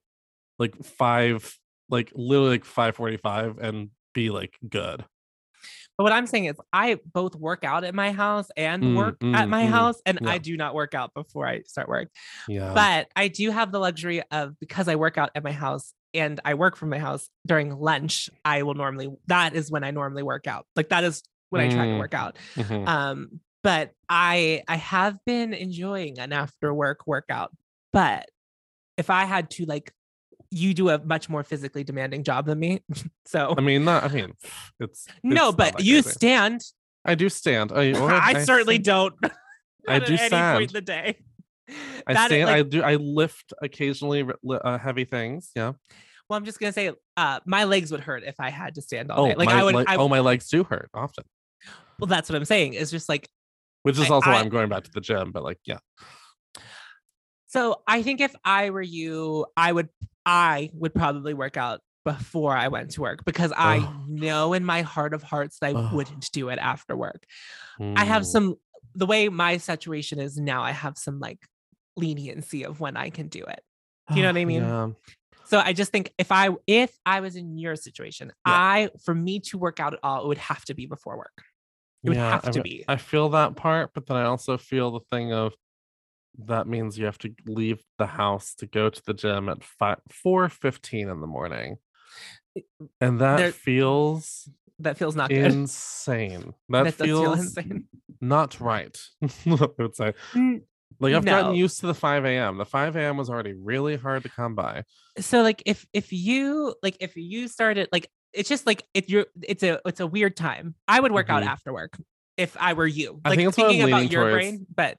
like 5 like literally like 5:45 and be like good. But what I'm saying is, I both work out at my house and Mm, work mm, at my mm, house, and yeah. I do not work out before I start work. Yeah. But I do have the luxury of because I work out at my house and I work from my house during lunch. I will normally that is when I normally work out. Like that is when I try to Mm. work out. Mhm. Um, but I I have been enjoying an after work workout. But if I had to like, you do a much more physically demanding job than me, so I mean, not. I mean, it's no. it's not But you crazy. stand. I do stand. I, or I, certainly stand- don't. I do at any stand. point in the day. I That, stand. I like- do. I lift occasionally uh, heavy things. Yeah. Well, I'm just gonna say, uh, my legs would hurt if I had to stand all Oh, day. Like I would. leg- I, oh, my legs do hurt often. well, that's what I'm saying. It's just like Which is I- also why I'm going back to the gym. But like, yeah. So. I think if I were you, I would. I would probably work out before I went to work because I Oh. know in my heart of hearts that I Oh. wouldn't do it after work. I have Mm. some. The way my situation is now, I have some like leniency of when I can do it. you know what I mean? Yeah. So I just think if I if I was in your situation, Yeah. I for me to work out at all, it would have to be before work. It would have I to be. I feel that part, but then I also feel the thing of that means you have to leave the house to go to the gym at five four fifteen in the morning. And that There- feels That feels not good. insane. That, That does feel feels insane. not right. I would say. Mm, Like I've no. gotten used to the 5 a.m. The 5 a.m. was already really hard to come by. So like if if you like if you started like it's just like if you're it's a it's a weird time. I would work out Mhm. after work if I were you. I Like think that's I'm thinking about your brain, but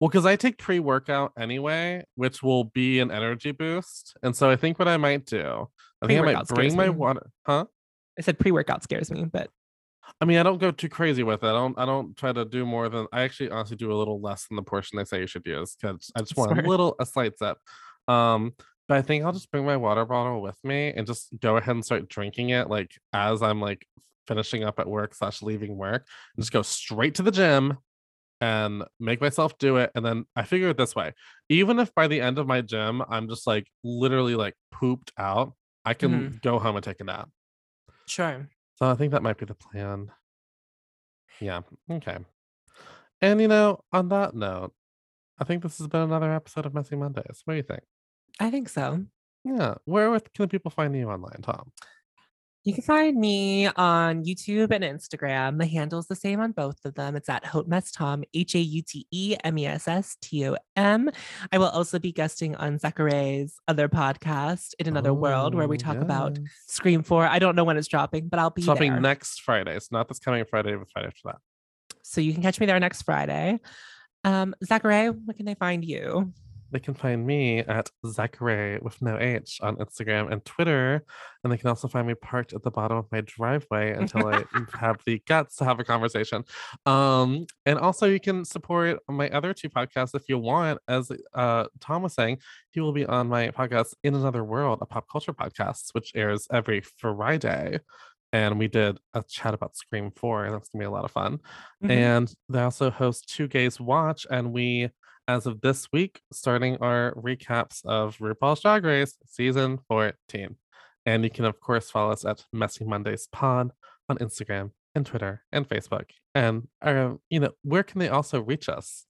Well, because I take pre workout anyway, which will be an energy boost. And so I think what I might do, I think I might bring my me. water. Huh? I said pre-workout scares me, but I mean, I don't go too crazy with it. I don't. I don't try to do more than. I actually honestly do a little less than the portion they say you should use because I just want Smart. a little, a slight sip. Um, but I think I'll just bring my water bottle with me and just go ahead and start drinking it like as I'm like finishing up at work slash leaving work. And just go straight to the gym and make myself do it. And then I figure it this way: even if by the end of my gym I'm just like literally like pooped out, I can mm-hmm. go home and take a nap. sure. So I think that might be the plan. Yeah. Okay. And you know, on that note, I think this has been another episode of Messy Mondays. What do you think? I think so. Yeah. Where can people find you online, Tom? You can find me on YouTube and Instagram. The handle's the same on both of them. It's at Haute Mess Tom, H A U T E M E S S T O M. I will also be guesting on Zachary's other podcast, In Another World, where we Oh, talk about yes. Scream 4. I don't know when it's dropping, but I'll be Shopping there. next Friday. It's not this coming Friday, but Friday after that. so you can catch me there next Friday. Um, Zachary, where can they find you? They can find me at Zachary with no H on Instagram and Twitter. And they can also find me parked at the bottom of my driveway until I have the guts to have a conversation. Um, and also you can support my other two podcasts if you want. As uh, Tom was saying, he will be on my podcast In Another World, a pop culture podcast, which airs every Friday. And we did a chat about Scream 4, and that's gonna be a lot of fun. Mhm. And they also host Two Gays Watch, and we, as of this week, starting our recaps of RuPaul's Drag Race season 14. And you can, of course, follow us at Messy Mondays Pod on Instagram and Twitter and Facebook. And, uh, you know, where can they also reach us?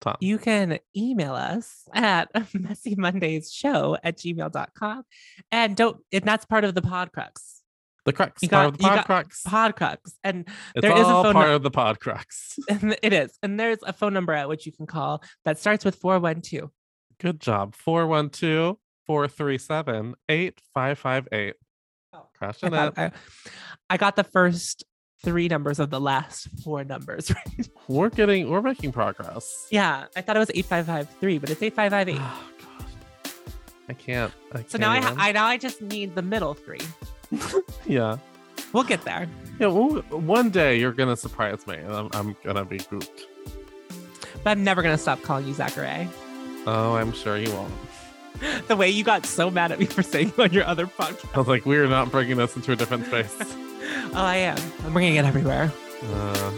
Tom. You can email us at messymondayshow at gmail.com. And don't, and that's part of the Podcrux. The Crux, you part of got- the Pod Crux. Podcrux. And it's there is a phone part of the Pod Crux. it is. And there's a phone number at which you can call that starts with 412. Good job. 412 437 8558. Oh, I, it. I, I got the first three numbers of the last four numbers. right. We're getting, we're making progress. yeah, I thought it was 8553, but it's 8558. Oh, God. I can't. I So now I, can't ha-. I now I just need the middle three. yeah. We'll get there. Yeah. Well, one day you're going to surprise me and I'm, I'm going to be gooped. But I'm never gonna stop calling you Zachary. Oh, I'm sure you won't. The way you got so mad at me for saying on your other podcast. I was like, we are not bringing this into a different space. oh, I am. I'm bringing it everywhere. Uh,